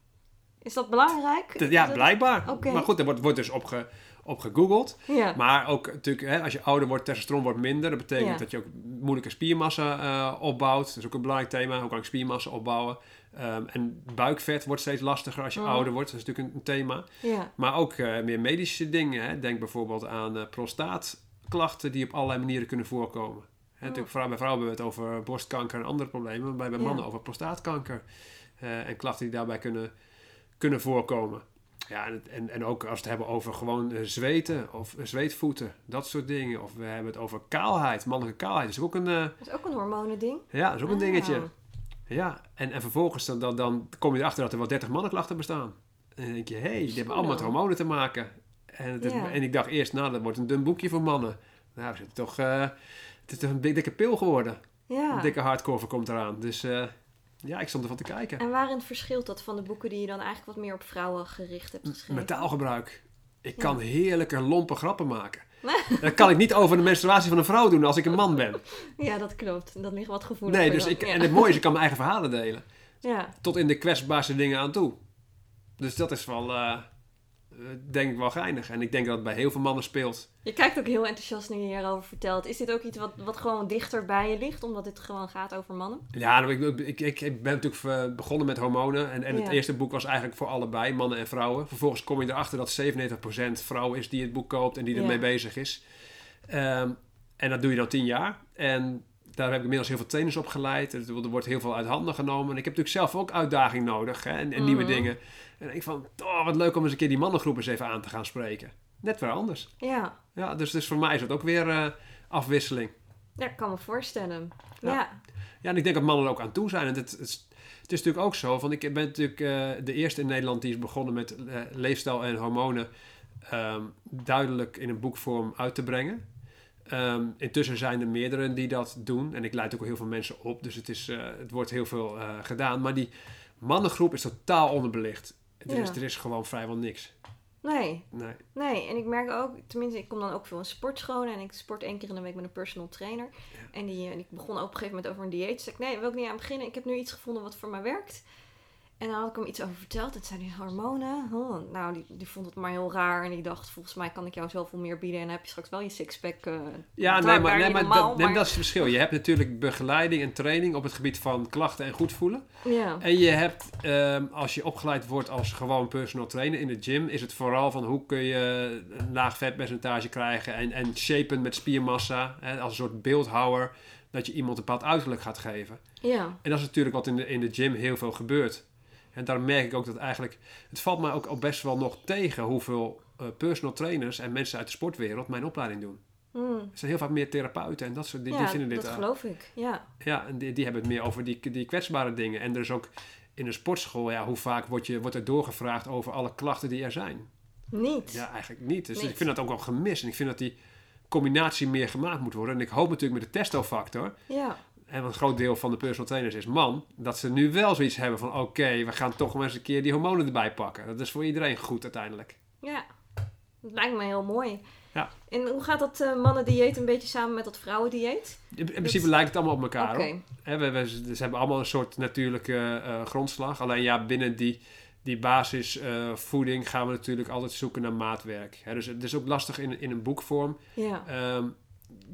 Is dat belangrijk? Dat- ja, dat- blijkbaar. Maar goed, er wordt, wordt dus op, ge, op gegoogeld. Ja. Maar ook natuurlijk, hè, als je ouder wordt, testosteron wordt minder. Dat betekent Ja. dat je ook moeilijke spiermassa eh, opbouwt. Dat is ook een belangrijk thema. Hoe kan ik spiermassa opbouwen? Ehm, en buikvet wordt steeds lastiger als je Mhm. ouder wordt. Dat is natuurlijk een, thema. ja. Maar ook eh, meer medische dingen. Hè. Denk bijvoorbeeld aan eh, prostaatklachten die op allerlei manieren kunnen voorkomen. Hè, natuurlijk, vooral bij vrouwen hebben we het over borstkanker en andere problemen. Maar bij, mannen over prostaatkanker. en klachten die daarbij kunnen, kunnen voorkomen. Ja, en, en, en ook als we het hebben over gewoon eh, zweten of eh, zweetvoeten. Dat soort dingen. Of we hebben het over kaalheid. Mannelijke kaalheid is ook een, Dat is ook een hormonending. ja, dat is ook een Ah. dingetje. Ja, en, en vervolgens dan, dan, dan kom je erachter dat er wel 30 mannenklachten bestaan. En dan denk je, hé, hey, die hebben allemaal met hormonen te maken. En, het is- Ja. en ik dacht eerst, nou, dat wordt een dun boekje voor mannen. Nou, het is toch, het is toch een dik- dikke pil geworden. Ja. Een dikke hardcover komt eraan. Dus ja, ik stond ervan te kijken. En waarin verschilt dat van de boeken die je dan eigenlijk wat meer op vrouwen gericht hebt geschreven? Met taalgebruik. Ik Ja. kan heerlijke lompe grappen maken. dat kan ik niet over de menstruatie van een vrouw doen als ik een man ben. Ja, dat klopt. Dat ligt wat gevoelig. Nee, dus ik, en het mooie is, ik kan mijn eigen verhalen delen. ja. tot in de kwetsbaarste dingen aan toe. Dus dat is wel, eh, denk ik wel geinig. En ik denk dat het bij heel veel mannen speelt. Je kijkt ook heel enthousiast nu je hierover vertelt. Is dit ook iets wat, wat gewoon dichter bij je ligt, omdat dit gewoon gaat over mannen? Ja, nou, ik, ik, ik, ik ben natuurlijk begonnen met hormonen. En, en het eerste boek was eigenlijk voor allebei, mannen en vrouwen. Vervolgens kom je erachter dat 97% vrouw is die het boek koopt en die ermee bezig is. Ehm, en dat doe je dan tien jaar. En daar heb ik inmiddels heel veel trainers op geleid. Er wordt heel veel uit handen genomen. En ik heb natuurlijk zelf ook uitdaging nodig hè, en, nieuwe mhm. dingen. En ik van, oh, wat leuk om eens een keer die mannengroep eens even aan te gaan spreken. Net weer anders. Ja. Ja, dus, dus voor mij is het ook weer uh, afwisseling. Ja, ik kan me voorstellen. Ja. ja. en ik denk dat mannen er ook aan toe zijn. En het, het, is, het is natuurlijk ook zo, van ik ben natuurlijk uh, de eerste in Nederland die is begonnen met uh, leefstijl en hormonen um, duidelijk in een boekvorm uit te brengen. Um, intussen zijn er meerdere die dat doen. En ik leid ook heel veel mensen op. Dus het, is, uh, het wordt heel veel uh, gedaan. Maar die mannengroep is totaal onderbelicht. Er, is, er is gewoon vrijwel niks. Nee. nee. Nee, en ik merk ook, tenminste, ik kom dan ook veel in sportscholen en ik sport één keer in de week met een personal trainer. En, die, en ik begon op een gegeven moment over een dieet. Dus ik nee, wil ik niet aan beginnen. Ik heb nu iets gevonden wat voor mij werkt. En dan had ik hem iets over verteld. Het zijn die hormonen. Oh, nou, die, die vond het maar heel raar. En die dacht, volgens mij kan ik jou zoveel meer bieden. En dan heb je straks wel je sixpack. Uh, ja, nee, maar, nee, maar, dat, nee, dat is het verschil. Je hebt natuurlijk begeleiding en training op het gebied van klachten en goed voelen. Ja. En je hebt, um, als je opgeleid wordt als gewoon personal trainer in de gym, is het vooral van hoe kun je een laag vetpercentage krijgen en, en shapen met spiermassa. Hè, als een soort beeldhouwer. Dat je iemand een bepaald uiterlijk gaat geven. Ja. En dat is natuurlijk wat in de, in de gym heel veel gebeurt. En daar merk ik ook dat eigenlijk... Het valt mij ook al best wel nog tegen hoeveel uh, personal trainers en mensen uit de sportwereld mijn opleiding doen. Mm. Er zijn heel vaak meer therapeuten en dat soort die, die vinden dit... dat geloof ik, ja. Ja, en die, die hebben het meer over die, die kwetsbare dingen. En er is ook in een sportschool, ja, hoe vaak wordt, je, wordt er doorgevraagd over alle klachten die er zijn? Niet. Ja, eigenlijk niet. Dus ik vind dat ook wel gemist. En ik vind dat die combinatie meer gemaakt moet worden. En ik hoop natuurlijk met de testofactor... Ja en een groot deel van de personal trainers is man, dat ze nu wel zoiets hebben van oké, we gaan toch maar eens een keer die hormonen erbij pakken. Dat is voor iedereen goed uiteindelijk. Ja, dat lijkt me heel mooi. Ja. En hoe gaat dat uh, mannen-dieet een beetje samen met dat vrouwendieet? In, principe lijkt het allemaal op elkaar. Okay. He, we, we, ze hebben allemaal een soort natuurlijke uh, grondslag. Alleen ja, binnen die, die basisvoeding uh, gaan we natuurlijk altijd zoeken naar maatwerk. He, dus het is ook lastig in, in een boekvorm. Ja. Um,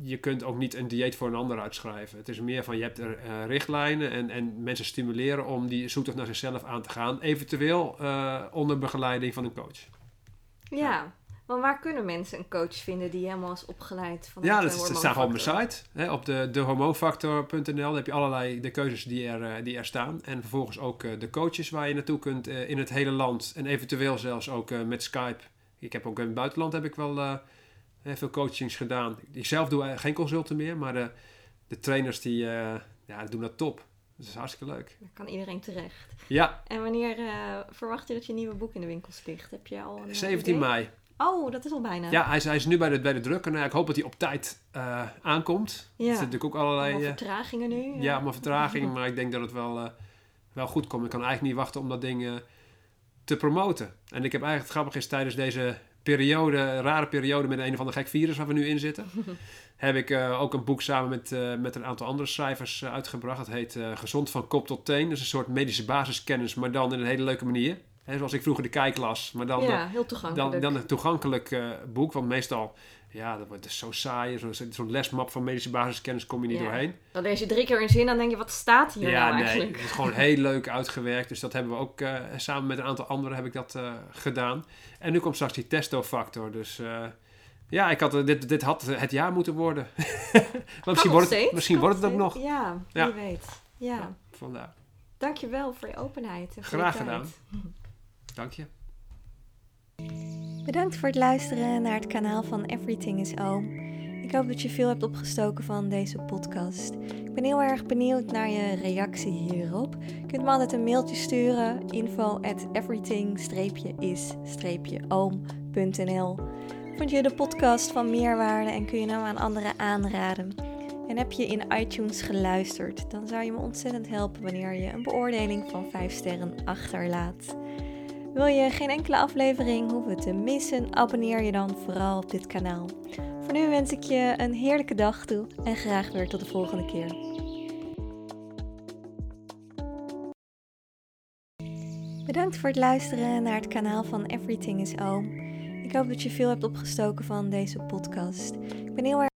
je kunt ook niet een dieet voor een ander uitschrijven. Het is meer van je hebt er uh, richtlijnen en, en mensen stimuleren om die zoektocht naar zichzelf aan te gaan. Eventueel uh, onder begeleiding van een coach. Ja, ja. maar waar kunnen mensen een coach vinden die helemaal is opgeleid? Van ja, dat, dat staat op mijn site. Hè, op de, dehormoonfactor.nl heb je allerlei de keuzes die er, uh, die er staan. En vervolgens ook de coaches waar je naartoe kunt in het hele land. En eventueel zelfs ook met Skype. Ik heb ook in het buitenland heb ik wel veel coachings gedaan. Ik zelf doe geen consulten meer, maar de, de trainers die, uh, ja, doen dat top. Dat is hartstikke leuk. Daar kan iedereen terecht. Ja. En wanneer verwacht je dat je nieuwe boek in de winkels ligt? Heb je al een 17 idee? mei. Oh, dat is al bijna. Ja, hij is, hij is nu bij de, bij de druk. En ik hoop dat hij op tijd uh, aankomt. Ja. Er zitten natuurlijk ook allerlei... Uh, vertragingen nu. Ja, maar vertragingen. maar ik denk dat het wel, wel goed komt. Ik kan eigenlijk niet wachten om dat ding te promoten. En ik heb eigenlijk, het grappig is, tijdens deze periode, rare periode met een of ander gek virus waar we nu in zitten, heb ik uh, ook een boek samen met, uh, met een aantal andere schrijvers uh, uitgebracht. Het heet Gezond van kop tot teen. Dat is een soort medische basiskennis, maar dan in een hele leuke manier. He, zoals ik vroeger de kijklas, maar dan, ja, heel toegankelijk. dan, dan een toegankelijk boek. Want meestal ja, dat wordt dus zo saai. Zo'n zo lesmap van medische basiskennis kom je niet doorheen. Dan lees je drie keer in zin dan denk je, wat staat hier ja, nou nee, eigenlijk? het is gewoon heel leuk uitgewerkt. Dus dat hebben we ook uh, samen met een aantal anderen heb ik dat uh, gedaan. En nu komt straks die testofactor. Dus uh, ja, ik had, dit, dit had het jaar moeten worden. maar misschien, wordt het, misschien wordt het ook nog. Ja, wie ja. weet. Ja. ja. Vandaar. Dankjewel voor je openheid. En Graag gedaan. Dank je. Bedankt voor het luisteren naar het kanaal van Everything is Oom. Ik hoop dat je veel hebt opgestoken van deze podcast. Ik ben heel erg benieuwd naar je reactie hierop. Je kunt me altijd een mailtje sturen: info at everything-is-oom.nl Vond je de podcast van meerwaarde en kun je hem aan anderen aanraden? En heb je in iTunes geluisterd, dan zou je me ontzettend helpen wanneer je een beoordeling van 5 sterren achterlaat. Wil je geen enkele aflevering hoeven te missen, abonneer je dan vooral op dit kanaal. Voor nu wens ik je een heerlijke dag toe en graag weer tot de volgende keer. Bedankt voor het luisteren naar het kanaal van Everything is Oom. Ik hoop dat je veel hebt opgestoken van deze podcast. Ik ben heel erg